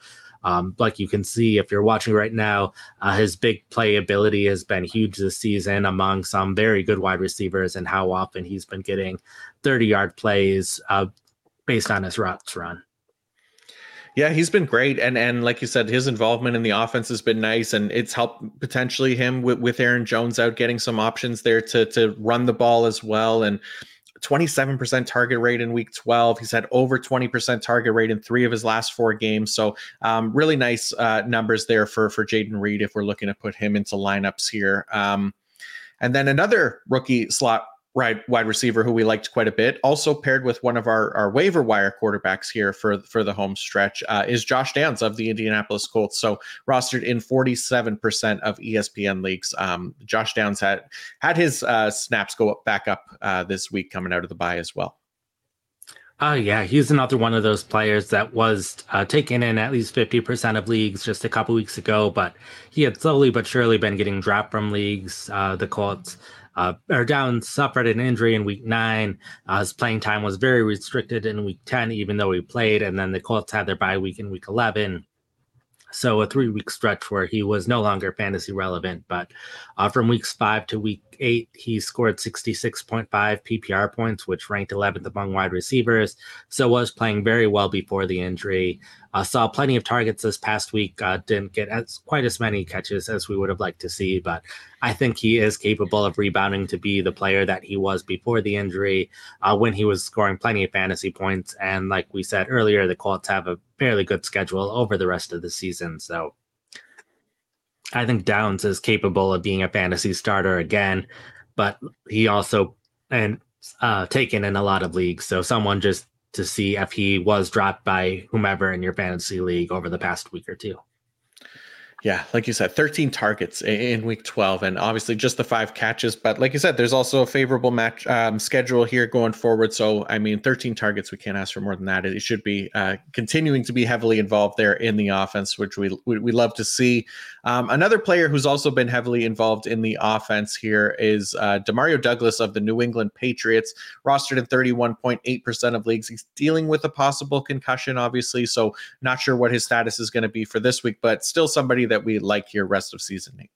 um, like you can see, if you're watching right now, uh, his big playability has been huge this season among some very good wide receivers, and how often he's been getting 30 yard plays uh, based on his routes run. Yeah, he's been great, and and like you said, his involvement in the offense has been nice, and it's helped potentially him with, with Aaron Jones out getting some options there to to run the ball as well, and 27% target rate in week 12. He's had over 20% target rate in three of his last four games. So um, really nice uh, numbers there for for Jayden Reed if we're looking to put him into lineups here. Um, and then another rookie slot right wide receiver who we liked quite a bit, also paired with one of our, our waiver wire quarterbacks here for for the home stretch, uh, is Josh Downs of the Indianapolis Colts. So rostered in 47% of ESPN leagues. Um, Josh Downs had had his uh, snaps go up, back up uh, this week coming out of the bye as well. Oh, yeah. He's another one of those players that was uh, taken in at least 50% of leagues just a couple weeks ago, but he had slowly but surely been getting dropped from leagues. Uh, the Colts uh, or Downs suffered an injury in week nine. Uh, his playing time was very restricted in week 10, even though he played. And then the Colts had their bye week in week 11. So a three week stretch where he was no longer fantasy relevant. But uh, from weeks five to week eight, he scored 66.5 PPR points, which ranked 11th among wide receivers. So was playing very well before the injury. Uh, saw plenty of targets this past week. Uh, didn't get as quite as many catches as we would have liked to see, but I think he is capable of rebounding to be the player that he was before the injury uh, when he was scoring plenty of fantasy points. And like we said earlier, the Colts have a fairly good schedule over the rest of the season. So I think Downs is capable of being a fantasy starter again, but he also and uh, taken in a lot of leagues. So someone just to see if he was dropped by whomever in your fantasy league over the past week or two. Yeah, like you said, 13 targets in week 12, and obviously just the five catches. But like you said, there's also a favorable match um, schedule here going forward. So, I mean, 13 targets, we can't ask for more than that. It should be uh, continuing to be heavily involved there in the offense, which we, we, we love to see. Um, another player who's also been heavily involved in the offense here is uh, Demario Douglas of the New England Patriots, rostered in 31.8% of leagues. He's dealing with a possible concussion, obviously. So, not sure what his status is going to be for this week, but still somebody that that we like your rest of season, Nate?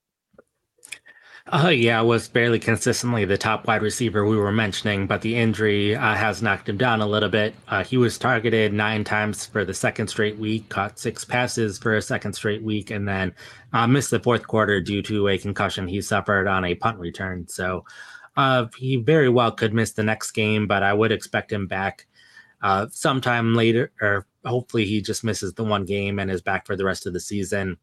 Uh, yeah, was barely consistently the top wide receiver we were mentioning, but the injury uh, has knocked him down a little bit. Uh, he was targeted nine times for the second straight week, caught six passes for a second straight week, and then uh, missed the fourth quarter due to a concussion he suffered on a punt return. So uh, he very well could miss the next game, but I would expect him back uh, sometime later, or hopefully he just misses the one game and is back for the rest of the season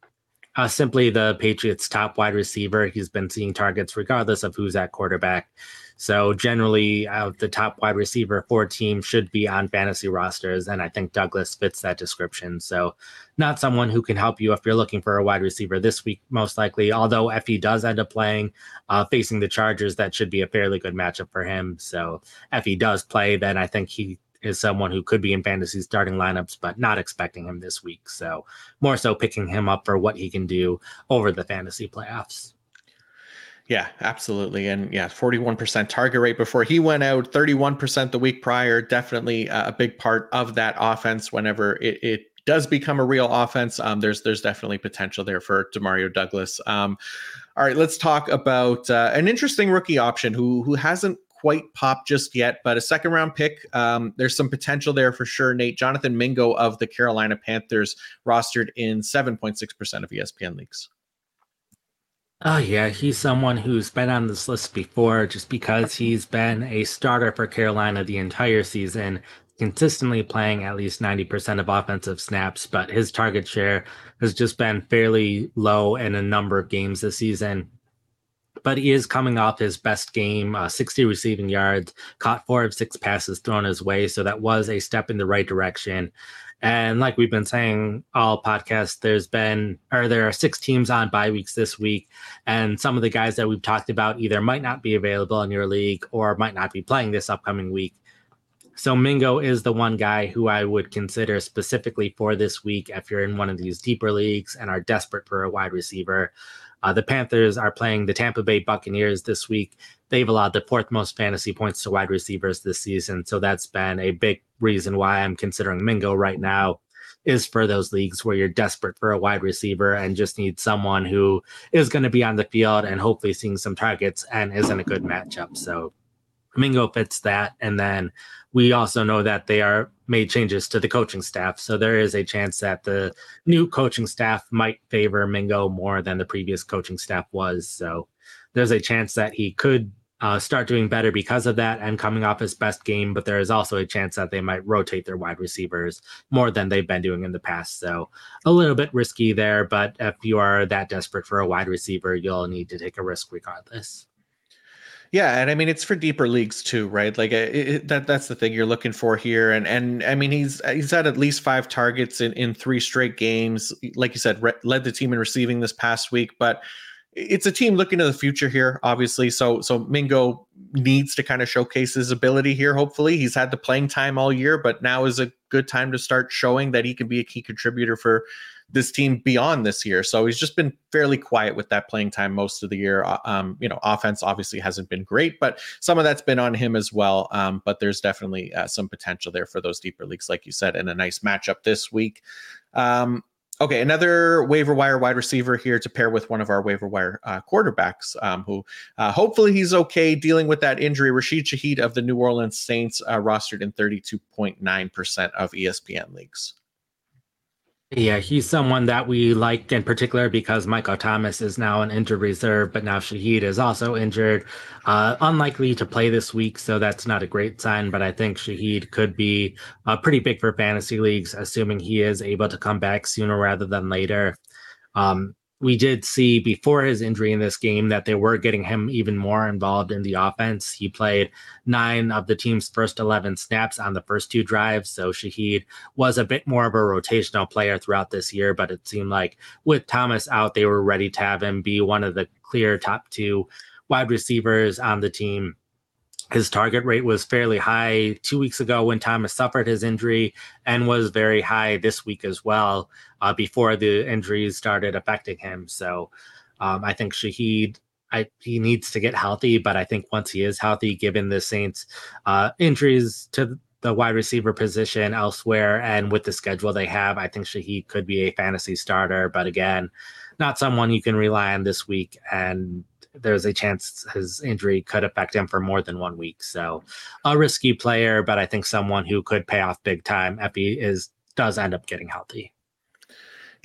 uh, simply the Patriots' top wide receiver. He's been seeing targets regardless of who's at quarterback. So generally, uh, the top wide receiver for team should be on fantasy rosters, and I think Douglas fits that description. So, not someone who can help you if you're looking for a wide receiver this week, most likely. Although if he does end up playing, uh, facing the Chargers, that should be a fairly good matchup for him. So, if he does play, then I think he is someone who could be in fantasy starting lineups, but not expecting him this week. So more so picking him up for what he can do over the fantasy playoffs. Yeah, absolutely. And yeah, 41% target rate before he went out, 31% the week prior. Definitely a big part of that offense whenever it, it does become a real offense. Um, there's there's definitely potential there for Demario Douglas. Um, all right, let's talk about uh, an interesting rookie option who who hasn't quite pop just yet, but a second round pick. Um, there's some potential there for sure. Nate Jonathan Mingo of the Carolina Panthers rostered in 7.6% of ESPN leagues. Oh, yeah. He's someone who's been on this list before just because he's been a starter for Carolina the entire season, consistently playing at least 90% of offensive snaps, but his target share has just been fairly low in a number of games this season. But he is coming off his best game, uh, 60 receiving yards, caught four of six passes thrown his way. So that was a step in the right direction. And like we've been saying all podcasts, there's been or there are six teams on bye weeks this week, and some of the guys that we've talked about either might not be available in your league or might not be playing this upcoming week. So Mingo is the one guy who I would consider specifically for this week if you're in one of these deeper leagues and are desperate for a wide receiver. Uh, the Panthers are playing the Tampa Bay Buccaneers this week. They've allowed the fourth most fantasy points to wide receivers this season. So that's been a big reason why I'm considering Mingo right now is for those leagues where you're desperate for a wide receiver and just need someone who is going to be on the field and hopefully seeing some targets and is in a good matchup. So Mingo fits that. And then we also know that they are made changes to the coaching staff. So there is a chance that the new coaching staff might favor Mingo more than the previous coaching staff was. So there's a chance that he could uh, start doing better because of that and coming off his best game. But there is also a chance that they might rotate their wide receivers more than they've been doing in the past. So a little bit risky there. But if you are that desperate for a wide receiver, you'll need to take a risk regardless. Yeah, and I mean it's for deeper leagues too, right? Like it, it, that that's the thing you're looking for here, and and I mean he's uh, he's had at least five targets in in three straight games. Like you said, re- led the team in receiving this past week, but it's a team looking to the future here, obviously. So so Mingo needs to kind of showcase his ability here. Hopefully, he's had the playing time all year, but now is a good time to start showing that he can be a key contributor for this team beyond this year. So he's just been fairly quiet with that playing time most of the year. Uh, um, you know, offense obviously hasn't been great, but some of that's been on him as well. Um, but there's definitely uh, some potential there for those deeper leagues, like you said, and a nice matchup this week. Um, okay, another waiver wire wide receiver here to pair with one of our waiver wire uh, quarterbacks, um, who uh, hopefully he's okay dealing with that injury. Rashid Shaheed of the New Orleans Saints, uh, rostered in 32.9% of ESPN leagues. Yeah, he's someone that we liked in particular because Michael Thomas is now an injured reserve, but now Shaheed is also injured. Uh, unlikely to play this week, so that's not a great sign. But I think Shaheed could be uh, pretty big for fantasy leagues, assuming he is able to come back sooner rather than later. Um, we did see before his injury in this game that they were getting him even more involved in the offense. He played nine of the team's first 11 snaps on the first two drives. So Shaheed was a bit more of a rotational player throughout this year, but it seemed like with Thomas out, they were ready to have him be one of the clear top two wide receivers on the team his target rate was fairly high two weeks ago when Thomas suffered his injury and was very high this week as well uh, before the injuries started affecting him. So um, I think Shaheed, I, he needs to get healthy, but I think once he is healthy, given the Saints' uh, injuries to the wide receiver position elsewhere and with the schedule they have, I think Shaheed could be a fantasy starter. But again, not someone you can rely on this week. And there's a chance his injury could affect him for more than one week. So a risky player, but I think someone who could pay off big time he is does end up getting healthy.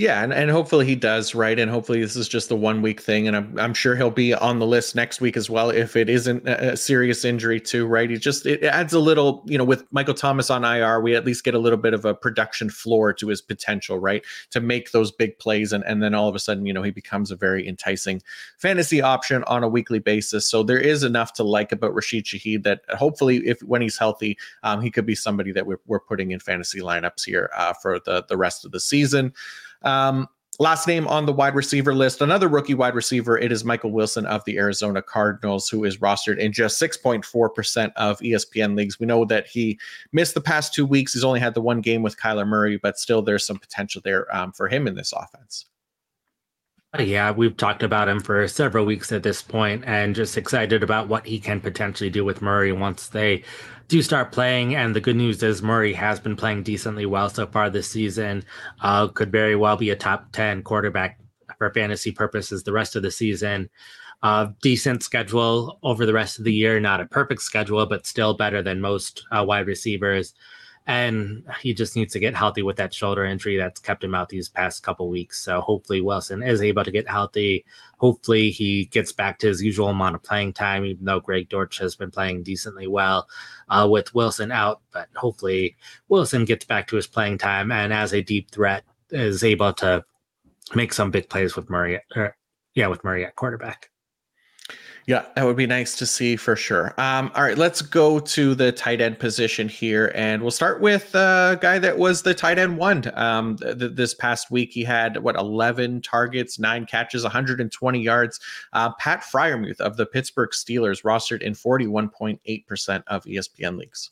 Yeah, and, and hopefully he does, right? And hopefully this is just the one week thing. And I'm, I'm sure he'll be on the list next week as well if it isn't a serious injury, too, right? He just, it adds a little, you know, with Michael Thomas on IR, we at least get a little bit of a production floor to his potential, right? To make those big plays. And, and then all of a sudden, you know, he becomes a very enticing fantasy option on a weekly basis. So there is enough to like about Rashid Shaheed that hopefully, if when he's healthy, um, he could be somebody that we're, we're putting in fantasy lineups here uh, for the, the rest of the season. Um, last name on the wide receiver list, another rookie wide receiver. It is Michael Wilson of the Arizona Cardinals, who is rostered in just 6.4% of ESPN leagues. We know that he missed the past two weeks. He's only had the one game with Kyler Murray, but still there's some potential there um, for him in this offense. Yeah, we've talked about him for several weeks at this point and just excited about what he can potentially do with Murray once they do start playing. And the good news is Murray has been playing decently well so far this season. Uh, could very well be a top 10 quarterback for fantasy purposes the rest of the season. uh, decent schedule over the rest of the year. Not a perfect schedule, but still better than most uh, wide receivers. And he just needs to get healthy with that shoulder injury that's kept him out these past couple weeks. So hopefully Wilson is able to get healthy. Hopefully he gets back to his usual amount of playing time, even though Greg Dortch has been playing decently well uh, with Wilson out. But hopefully Wilson gets back to his playing time and as a deep threat is able to make some big plays with Murray. Or, yeah, with Murray at quarterback. Yeah, that would be nice to see for sure. Um, all right, let's go to the tight end position here, and we'll start with a guy that was the tight end one. Um, th- this past week, he had what eleven targets, nine catches, 120 yards. Uh, Pat Freiermuth of the Pittsburgh Steelers, rostered in 41.8 percent of ESPN leagues.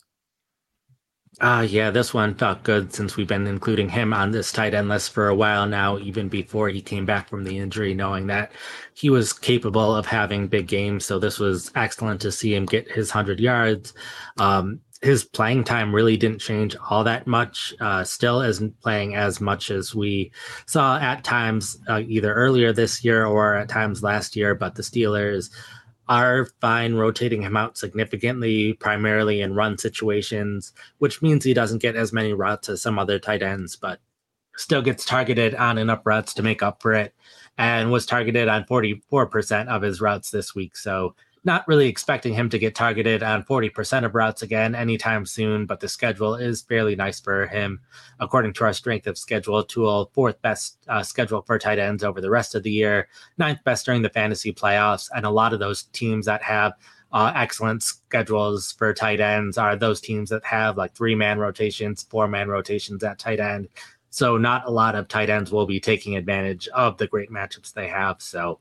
Uh, yeah, this one felt good since we've been including him on this tight end list for a while now, even before he came back from the injury, knowing that he was capable of having big games. So this was excellent to see him get his 100 yards. Um, his playing time really didn't change all that much. Uh, still isn't playing as much as we saw at times, uh, either earlier this year or at times last year. But the Steelers are fine rotating him out significantly, primarily in run situations, which means he doesn't get as many routes as some other tight ends, but still gets targeted on enough routes to make up for it and was targeted on 44% of his routes this week. So not really expecting him to get targeted on 40% of routes again anytime soon, but the schedule is fairly nice for him. According to our strength of schedule tool, fourth best uh, schedule for tight ends over the rest of the year, ninth best during the fantasy playoffs. And a lot of those teams that have uh, excellent schedules for tight ends are those teams that have like three man rotations, four man rotations at tight end. So, not a lot of tight ends will be taking advantage of the great matchups they have. So,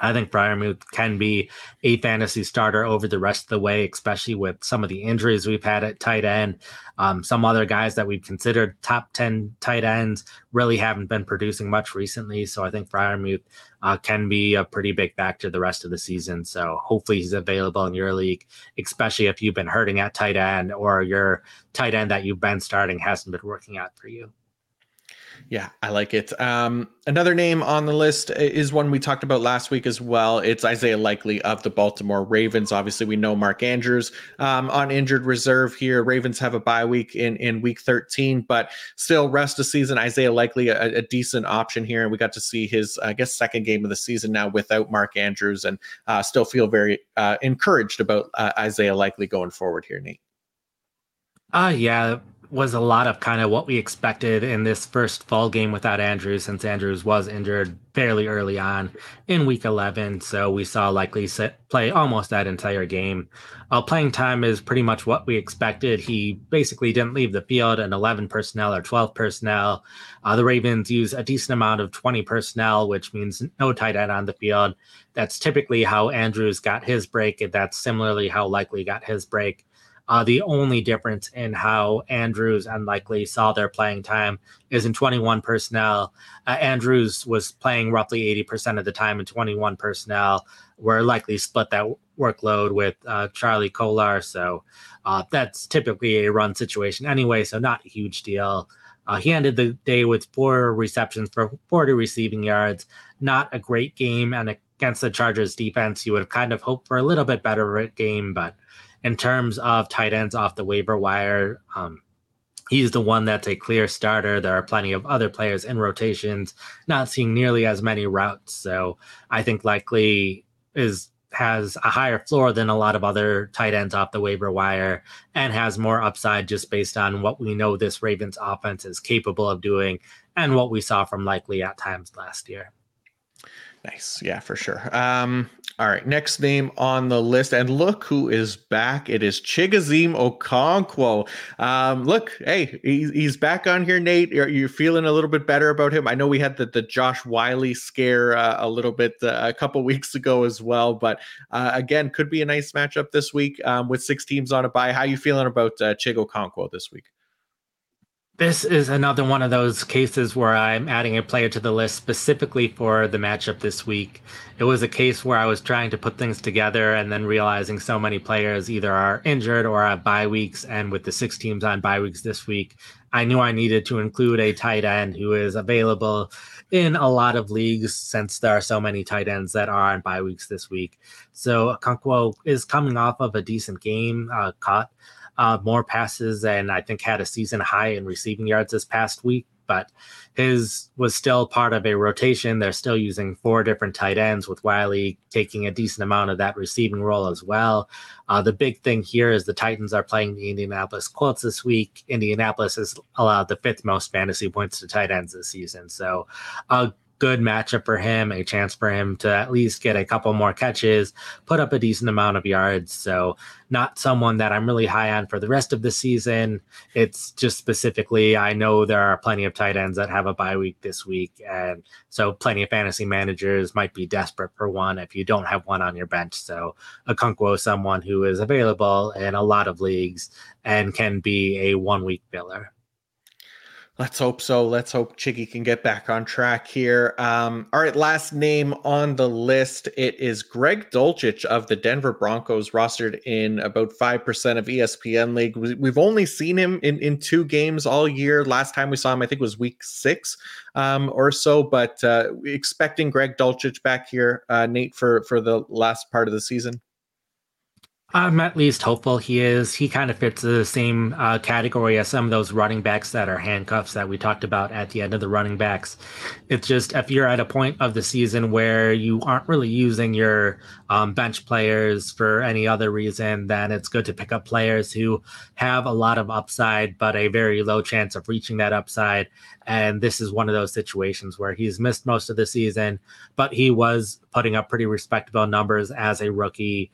I think Freiermuth can be a fantasy starter over the rest of the way, especially with some of the injuries we've had at tight end. Um, some other guys that we've considered top 10 tight ends really haven't been producing much recently. So I think Freiermuth uh, can be a pretty big factor the rest of the season. So hopefully he's available in your league, especially if you've been hurting at tight end or your tight end that you've been starting hasn't been working out for you. Yeah, I like it. Um, another name on the list is one we talked about last week as well. It's Isaiah Likely of the Baltimore Ravens. Obviously, we know Mark Andrews um, on injured reserve here. Ravens have a bye week in, in week 13, but still, rest of season, Isaiah Likely a, a decent option here. And we got to see his, I guess, second game of the season now without Mark Andrews, and uh, still feel very uh, encouraged about uh, Isaiah Likely going forward here, Nate. Uh, yeah, was a lot of kind of what we expected in this first fall game without Andrews, since Andrews was injured fairly early on in week 11. So we saw likely play almost that entire game. Uh, playing time is pretty much what we expected. He basically didn't leave the field in 11 personnel or 12 personnel. Uh, the Ravens use a decent amount of 20 personnel, which means no tight end on the field. That's typically how Andrews got his break, and that's similarly how Likely got his break. Uh, the only difference in how Andrews and Likely saw their playing time is in 21 personnel. Uh, Andrews was playing roughly 80% of the time in 21 personnel, where Likely split that workload with uh, Charlie Kolar. So uh, that's typically a run situation anyway, so not a huge deal. Uh, he ended the day with four receptions for 40 receiving yards. Not a great game, and against the Chargers defense, you would have kind of hoped for a little bit better game, but in terms of tight ends off the waiver wire. Um, he's the one that's a clear starter. There are plenty of other players in rotations, not seeing nearly as many routes. So I think likely is has a higher floor than a lot of other tight ends off the waiver wire and has more upside just based on what we know this Ravens offense is capable of doing and what we saw from likely at times last year. Nice. Yeah, for sure. Um, all right, next name on the list, and look who is back. It is Chigoziem Okonkwo. Um, look, hey, he's, he's back on here, Nate. Are you feeling a little bit better about him? I know we had the, the Josh Whyle scare uh, a little bit uh, a couple weeks ago as well, but uh, again, could be a nice matchup this week um, with six teams on a bye. How you feeling about uh, Chig Okonkwo this week? This is another one of those cases where I'm adding a player to the list specifically for the matchup this week. It was a case where I was trying to put things together and then realizing so many players either are injured or have bye weeks. And with the six teams on bye weeks this week, I knew I needed to include a tight end who is available in a lot of leagues since there are so many tight ends that are on bye weeks this week. So Okonkwo is coming off of a decent game, uh, caught uh, more passes and I think had a season high in receiving yards this past week but his was still part of a rotation. They're still using four different tight ends, with Whyle taking a decent amount of that receiving role as well. Uh, the big thing here is the Titans are playing the Indianapolis Colts this week. Indianapolis has allowed the fifth most fantasy points to tight ends this season. So, a good matchup for him, a chance for him to at least get a couple more catches, put up a decent amount of yards. So, not someone that I'm really high on for the rest of the season. It's just specifically, I know there are plenty of tight ends that have a bye week this week. And so, plenty of fantasy managers might be desperate for one if you don't have one on your bench. So, Okonkwo is someone who is available in a lot of leagues and can be a one week filler. Let's hope so. Let's hope Chiggy can get back on track here. Um, all right, last name on the list. It is Greg Dulcich of the Denver Broncos, rostered in about 5% of ESPN League. We've only seen him in, in two games all year. Last time we saw him, I think, was week six um, or so, but uh, expecting Greg Dulcich back here, uh, Nate, for, for the last part of the season. I'm at least hopeful he is. He kind of fits the same uh, category as some of those running backs that are handcuffs that we talked about at the end of the running backs. It's just if you're at a point of the season where you aren't really using your um, bench players for any other reason, then it's good to pick up players who have a lot of upside, but a very low chance of reaching that upside. And this is one of those situations where he's missed most of the season, but he was putting up pretty respectable numbers as a rookie.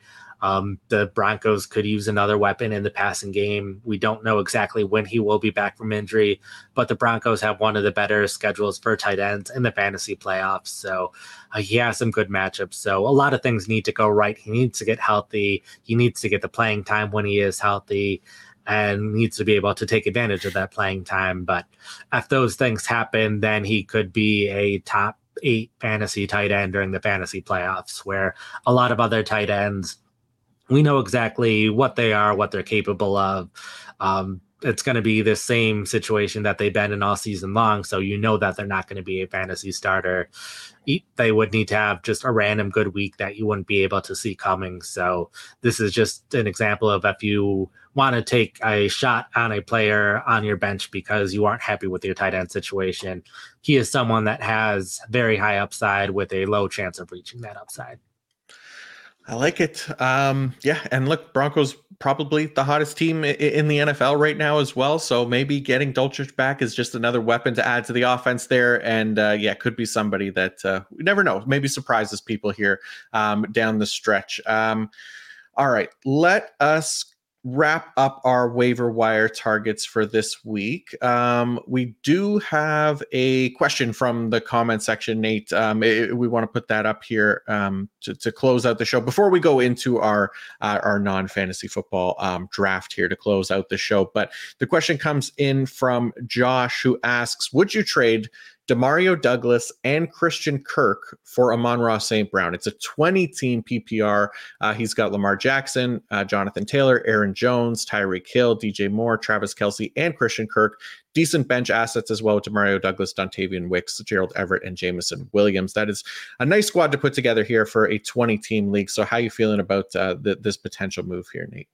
Um, the Broncos could use another weapon in the passing game. We don't know exactly when he will be back from injury, but the Broncos have one of the better schedules for tight ends in the fantasy playoffs. So uh, he has some good matchups. So a lot of things need to go right. He needs to get healthy. He needs to get the playing time when he is healthy and needs to be able to take advantage of that playing time. But if those things happen, then he could be a top eight fantasy tight end during the fantasy playoffs, where a lot of other tight ends we know exactly what they are, what they're capable of. Um, it's going to be the same situation that they've been in all season long. So you know that they're not going to be a fantasy starter. They would need to have just a random good week that you wouldn't be able to see coming. So this is just an example of if you want to take a shot on a player on your bench because you aren't happy with your tight end situation, he is someone that has very high upside with a low chance of reaching that upside. I like it. Um, yeah, and look, Broncos probably the hottest team in the NFL right now as well. So maybe getting Dulcich back is just another weapon to add to the offense there. And uh, yeah, could be somebody that uh, we never know. Maybe surprises people here um, down the stretch. Um, all right, let us wrap up our waiver wire targets for this week. Um, we do have a question from the comment section, Nate. Um, it, we want to put that up here um, to, to, close out the show before we go into our uh, our non fantasy football um, draft here to close out the show. But the question comes in from Josh, who asks, "Would you trade?" Demario Douglas and Christian Kirk for Amon-Ra St. Brown. It's a 20 team PPR. Uh, he's got Lamar Jackson, uh, Jonathan Taylor, Aaron Jones, Tyreek Hill, DJ Moore, Travis Kelce, and Christian Kirk. Decent bench assets as well with Demario Douglas, Dontayvion Wicks, Gerald Everett, and Jameson Williams. That is a nice squad to put together here for a 20 team league. So, how are you feeling about uh, this potential move here, Nate?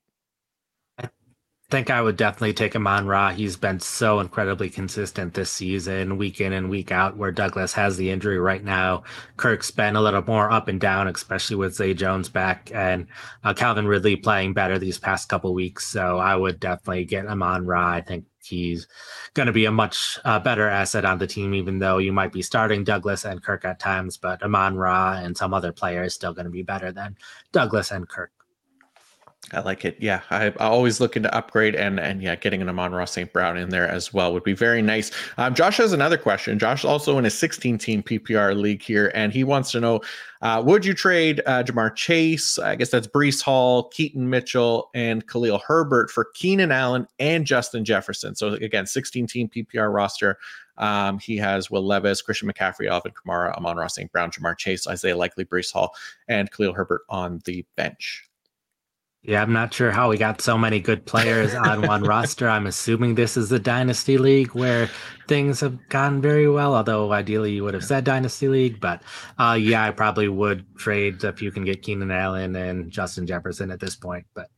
Think I would definitely take Amon Ra. He's been so incredibly consistent this season, week in and week out, where Douglas has the injury right now. Kirk's been a little more up and down, especially with Zay Jones back and uh, Calvin Ridley playing better these past couple weeks. So I would definitely get Amon Ra. I think he's going to be a much uh, better asset on the team, even though you might be starting Douglas and Kirk at times. But Amon Ra and some other players still going to be better than Douglas and Kirk. I like it. Yeah, I, I always looking to upgrade, and and yeah, getting an Amon-Ra St. Brown in there as well would be very nice. Um, Josh has another question. Josh also in a 16 team PPR league here, and he wants to know: uh, Would you trade uh, Ja'Marr Chase? I guess that's Breece Hall, Keaton Mitchell, and Khalil Herbert for Keenan Allen and Justin Jefferson. So again, 16 team PPR roster. Um, he has Will Levis, Christian McCaffrey, Alvin Kamara, Amon Ross St. Brown, Ja'Marr Chase, Isaiah Likely, Breece Hall, and Khalil Herbert on the bench. Yeah, I'm not sure how we got so many good players on one roster. I'm assuming this is the Dynasty League where things have gone very well, although ideally you would have said Dynasty League. But uh, yeah, I probably would trade if you can get Keenan Allen and Justin Jefferson at this point. But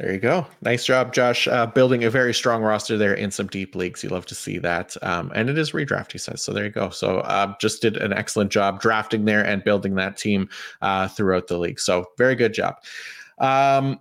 there you go. Nice job, Josh. Uh, building a very strong roster there in some deep leagues. You love to see that. Um, and it is redraft, he says. So there you go. So uh, just did an excellent job drafting there and building that team uh, throughout the league. So very good job. Um,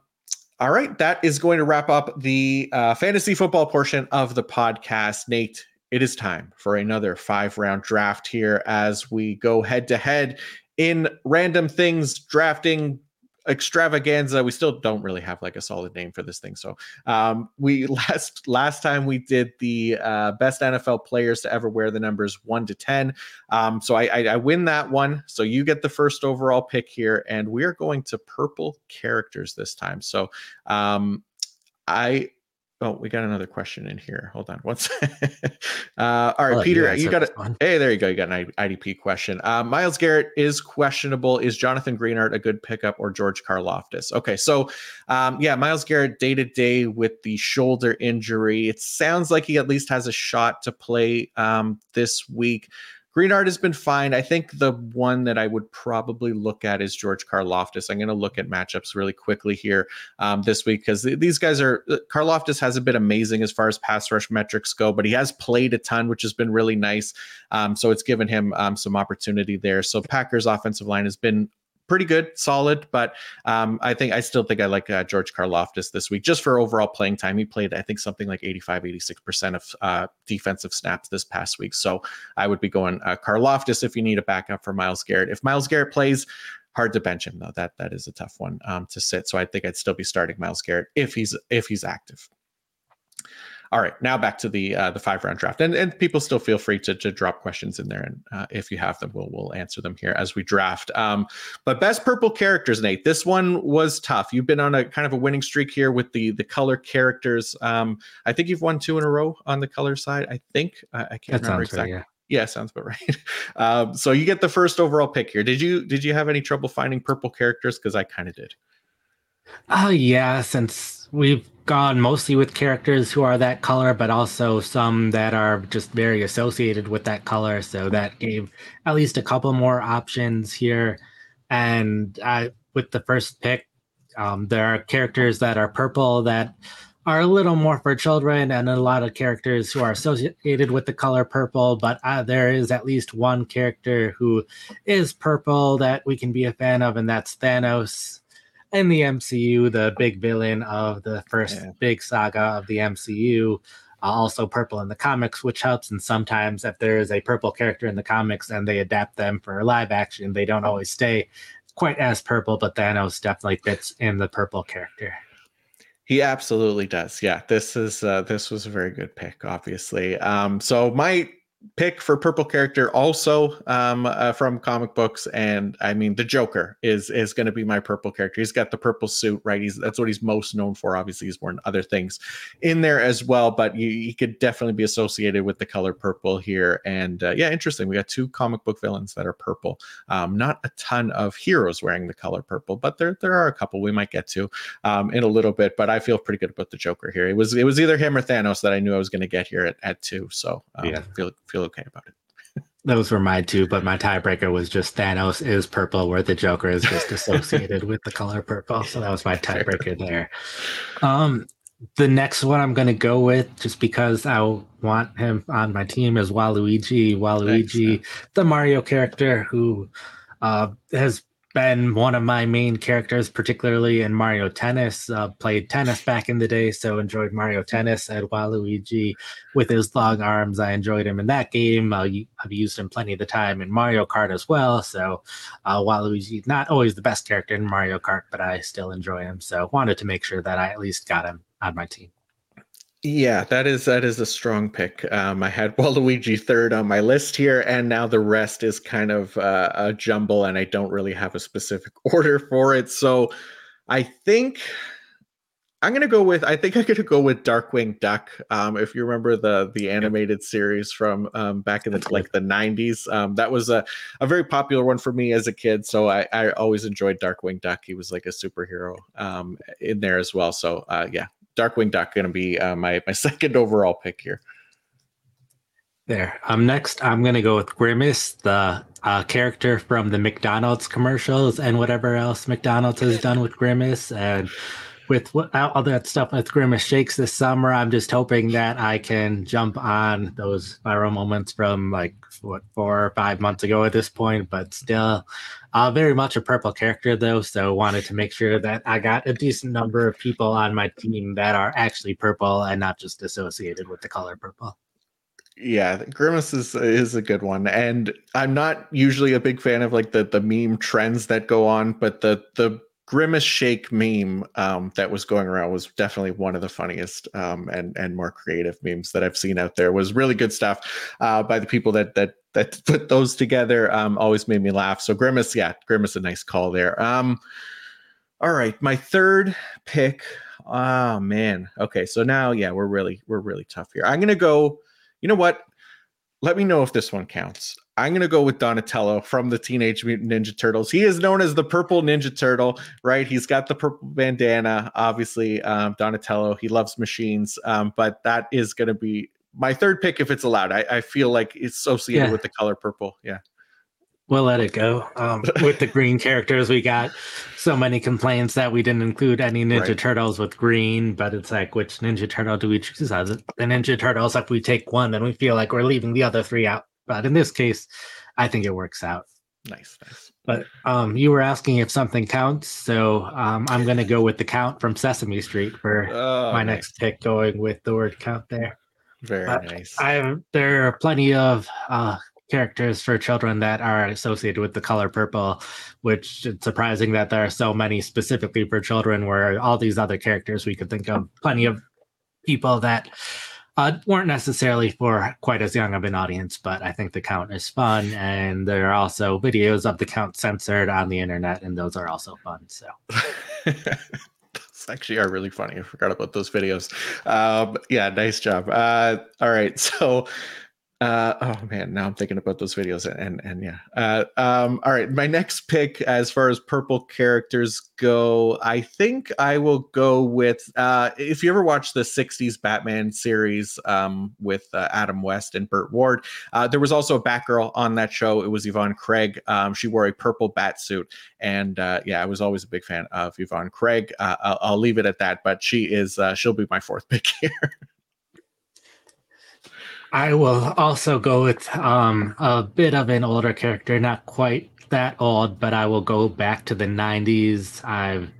all right. That is going to wrap up the uh, fantasy football portion of the podcast. Nate, it is time for another five round draft here as we go head to head in random things drafting extravaganza. We still don't really have like a solid name for this thing so um we last last time we did the uh best nfl players to ever wear the numbers 1 to 10 um so I, I i win that one. So you get the first overall pick here and we're going to purple characters this time. So um i Oh, we got another question in here. Hold on second. uh, all right, Peter, you, you got it. Hey, there you go. You got an IDP question. Uh, Myles Garrett is questionable. Is Jonathan Greenard a good pickup or George Karlaftis? Okay, so um, yeah, Myles Garrett day to day with the shoulder injury. It sounds like he at least has a shot to play um, this week. Greenard has been fine. I think the one that I would probably look at is George Karlaftis. I'm going to look at matchups really quickly here um, this week because th- these guys are. Uh, Karlaftis hasn't been amazing as far as pass rush metrics go, but he has played a ton, which has been really nice. Um, so it's given him um, some opportunity there. So Packers offensive line has been pretty good, solid. But um, I think I still think I like uh, George Karlaftis this week just for overall playing time. He played, I think, something like 85, 86% of uh, defensive snaps this past week. So I would be going uh, Karlaftis if you need a backup for Myles Garrett. If Myles Garrett plays, hard to bench him though. That that is a tough one um, to sit. So I think I'd still be starting Myles Garrett if he's if he's active. All right, now back to the uh, the five round draft, and and people still feel free to, to drop questions in there, and uh, if you have them, we'll we'll answer them here as we draft. Um, but best purple characters, Nate. This one was tough. You've been on a kind of a winning streak here with the the color characters. Um, I think you've won two in a row on the color side. I think I, I can't that remember exactly. Right, yeah. yeah, sounds about right. Um, so you get the first overall pick here. Did you did you have any trouble finding purple characters? Because I kind of did. Oh yeah, since we've gone mostly with characters who are that color, but also some that are just very associated with that color. So that gave at least a couple more options here. And I, with the first pick, um, there are characters that are purple that are a little more for children, and a lot of characters who are associated with the color purple. But uh, there is at least one character who is purple that we can be a fan of, and that's Thanos in the MCU, the big villain of the first yeah. big saga of the MCU. Uh, also purple in the comics, which helps. And sometimes, if there is a purple character in the comics and they adapt them for live action, they don't always stay quite as purple. But Thanos definitely fits in the purple character. He absolutely does. Yeah, this is uh, this was a very good pick, obviously. Um, so my pick for purple character also um, uh, from comic books and i mean the joker is is going to be my purple character. He's got the purple suit right? He's that's what he's most known for. Obviously he's worn other things in there as well but you, he could definitely be associated with the color purple here. And uh, yeah interesting. We got two comic book villains that are purple. Um, not a ton of heroes wearing the color purple but there there are a couple we might get to um, in a little bit but i feel pretty good about the joker here. It was it was either him or thanos that i knew i was going to get here at, at two so um, yeah. feel feel okay about it. Those were my two, but my tiebreaker was just Thanos is purple, where the Joker is just associated with the color purple. So that was my tiebreaker there. Um, the next one I'm going to go with, just because I want him on my team, is Waluigi. Waluigi, the Mario character who uh, has been one of my main characters, particularly in Mario Tennis. Uh, played tennis back in the day, so enjoyed Mario Tennis at Waluigi with his long arms. I enjoyed him in that game. Uh, I've used him plenty of the time in Mario Kart as well. So uh, Waluigi, not always the best character in Mario Kart, but I still enjoy him. So wanted to make sure that I at least got him on my team. Yeah, that is that is a strong pick. Um, I had Waluigi third on my list here, and now the rest is kind of uh, a jumble, and I don't really have a specific order for it. So, I think I'm gonna go with. I think I'm gonna go with Darkwing Duck. Um, if you remember the the animated series from um, back in the like the 90s, um, that was a, a very popular one for me as a kid. So I, I always enjoyed Darkwing Duck. He was like a superhero um, in there as well. So uh, yeah, Darkwing Duck gonna be uh, my my second overall pick here. There. Um. Next, I'm gonna go with Grimace, the uh, character from the McDonald's commercials and whatever else McDonald's has done with Grimace and with all that stuff with Grimace Shakes this summer, I'm just hoping that I can jump on those viral moments from like what four or five months ago at this point, but still uh, very much a purple character though. So wanted to make sure that I got a decent number of people on my team that are actually purple and not just associated with the color purple. Yeah, Grimace is is a good one, and I'm not usually a big fan of like the the meme trends that go on, but the the grimace shake meme um, that was going around was definitely one of the funniest um, and and more creative memes that I've seen out there. It was really good stuff uh, by the people that that that put those together. Um, always made me laugh. So grimace, yeah, grimace, a nice call there. Um, all right, my third pick. Oh man. Okay, so now yeah, we're really we're really tough here. I'm gonna go. You know what? Let me know if this one counts. I'm going to go with Donatello from the Teenage Mutant Ninja Turtles. He is known as the Purple Ninja Turtle, right? He's got the purple bandana. Obviously, um, Donatello, he loves machines, um, but that is going to be my third pick if it's allowed. I, I feel like it's associated yeah. with the color purple. Yeah. We'll let it go. Um, with the green characters, we got so many complaints that we didn't include any Ninja right. Turtles with green, but it's like, which Ninja Turtle do we choose as the Ninja Turtles? If we take one, then we feel like we're leaving the other three out. But in this case, I think it works out. Nice, nice. But um, you were asking if something counts, so um, I'm going to go with the count from Sesame Street for oh, my nice. next pick, going with the word count there. Very but nice. I there are plenty of uh, characters for children that are associated with the color purple, which it's surprising that there are so many specifically for children. Where all these other characters we could think of, plenty of people that uh, weren't necessarily for quite as young of an audience, but I think the count is fun, and there are also videos of the count censored on the internet, and those are also fun. So. Actually are really funny. I forgot about those videos. Um, yeah, nice job. Uh, all right, so uh, oh man, now I'm thinking about those videos and and, yeah. Uh, um, all right, my next pick as far as purple characters go, I think I will go with uh, if you ever watched the '60s Batman series um, with uh, Adam West and Burt Ward, uh, there was also a Batgirl on that show. It was Yvonne Craig. Um, she wore a purple bat suit, and uh, yeah, I was always a big fan of Yvonne Craig. Uh, I'll, I'll leave it at that. But she is uh, she'll be my fourth pick here. I will also go with um, a bit of an older character, not quite that old, but I will go back to the 90s. I've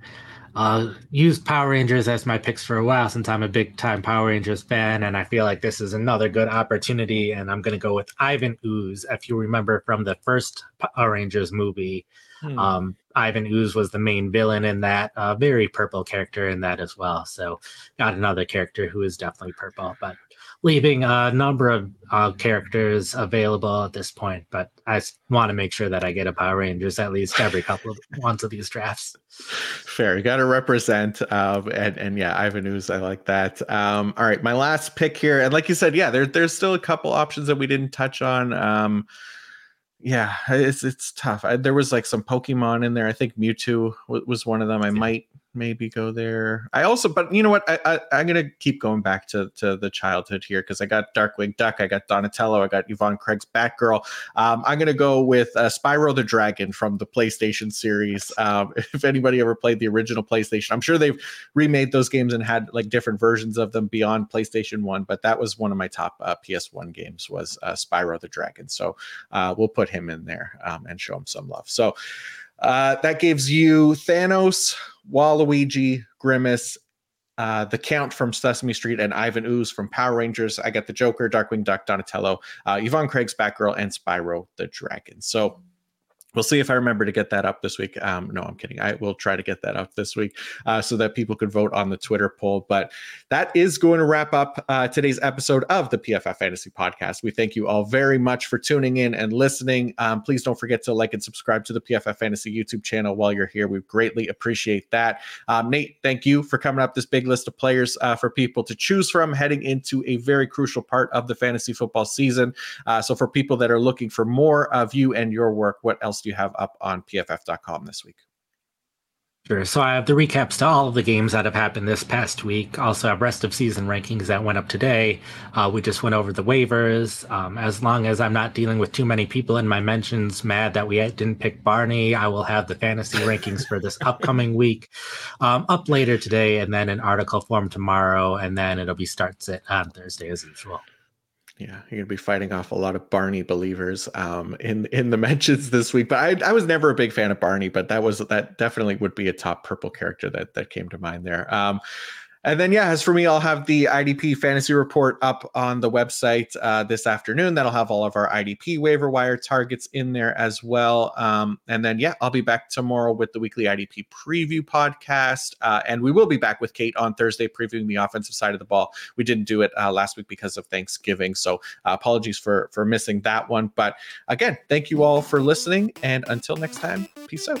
uh, used Power Rangers as my picks for a while since I'm a big time Power Rangers fan, and I feel like this is another good opportunity. And I'm going to go with Ivan Ooze. If you remember from the first Power Rangers movie, hmm. um, Ivan Ooze was the main villain in that, uh, very purple character in that as well. So, got another character who is definitely purple, but leaving a number of uh, characters available at this point, but I want to make sure that I get a Power Rangers at least every couple of ones of these drafts. Fair, you got to represent, um, and and yeah, Ivan Ooze, I like that. Um, all right, my last pick here, and like you said, yeah, there, there's still a couple options that we didn't touch on. Um, yeah, it's it's tough. I, there was like some Pokemon in there. I think Mewtwo w- was one of them. I might maybe go there. I also, but you know what? I, I am gonna keep going back to to the childhood here because I got Darkwing Duck, I got Donatello, I got Yvonne Craig's Batgirl. Um, I'm gonna go with uh, Spyro the Dragon from the PlayStation series. Um, if anybody ever played the original PlayStation, I'm sure they've remade those games and had like different versions of them beyond PlayStation One. But that was one of my top uh, PS1 games was uh, Spyro the Dragon. So uh, we'll put him in there um, and show him some love. So. Uh, that gives you Thanos, Waluigi, Grimace, uh, the Count from Sesame Street, and Ivan Ooze from Power Rangers. I got the Joker, Darkwing Duck, Donatello, uh, Yvonne Craig's Batgirl, and Spyro the Dragon. So We'll see if I remember to get that up this week. Um, no, I'm kidding. I will try to get that up this week uh, so that people could vote on the Twitter poll. But that is going to wrap up uh, today's episode of the PFF Fantasy Podcast. We thank you all very much for tuning in and listening. Um, please don't forget to like and subscribe to the PFF Fantasy YouTube channel while you're here. We greatly appreciate that. Um, Nate, thank you for coming up this big list of players uh, for people to choose from heading into a very crucial part of the fantasy football season. Uh, so, for people that are looking for more of you and your work, what else? Do you have up on pff.com this week? Sure. So I have the recaps to all of the games that have happened this past week. Also have rest of season rankings that went up today. Uh, we just went over the waivers. Um, as long as I'm not dealing with too many people in my mentions mad that we didn't pick Barney, I will have the fantasy rankings for this upcoming week um, up later today, and then an article form tomorrow, and then it'll be starts it on Thursday as usual. Yeah, you're gonna be fighting off a lot of Barney believers um, in in the mentions this week. But I, I was never a big fan of Barney, but that was that definitely would be a top purple character that that came to mind there. Um, and then, yeah, as for me, I'll have the IDP fantasy report up on the website uh, this afternoon. That'll have all of our IDP waiver wire targets in there as well. Um, and then, yeah, I'll be back tomorrow with the weekly IDP preview podcast. Uh, and we will be back with Kate on Thursday previewing the offensive side of the ball. We didn't do it uh, last week because of Thanksgiving. So uh, apologies for, for missing that one. But again, thank you all for listening. And until next time, peace out.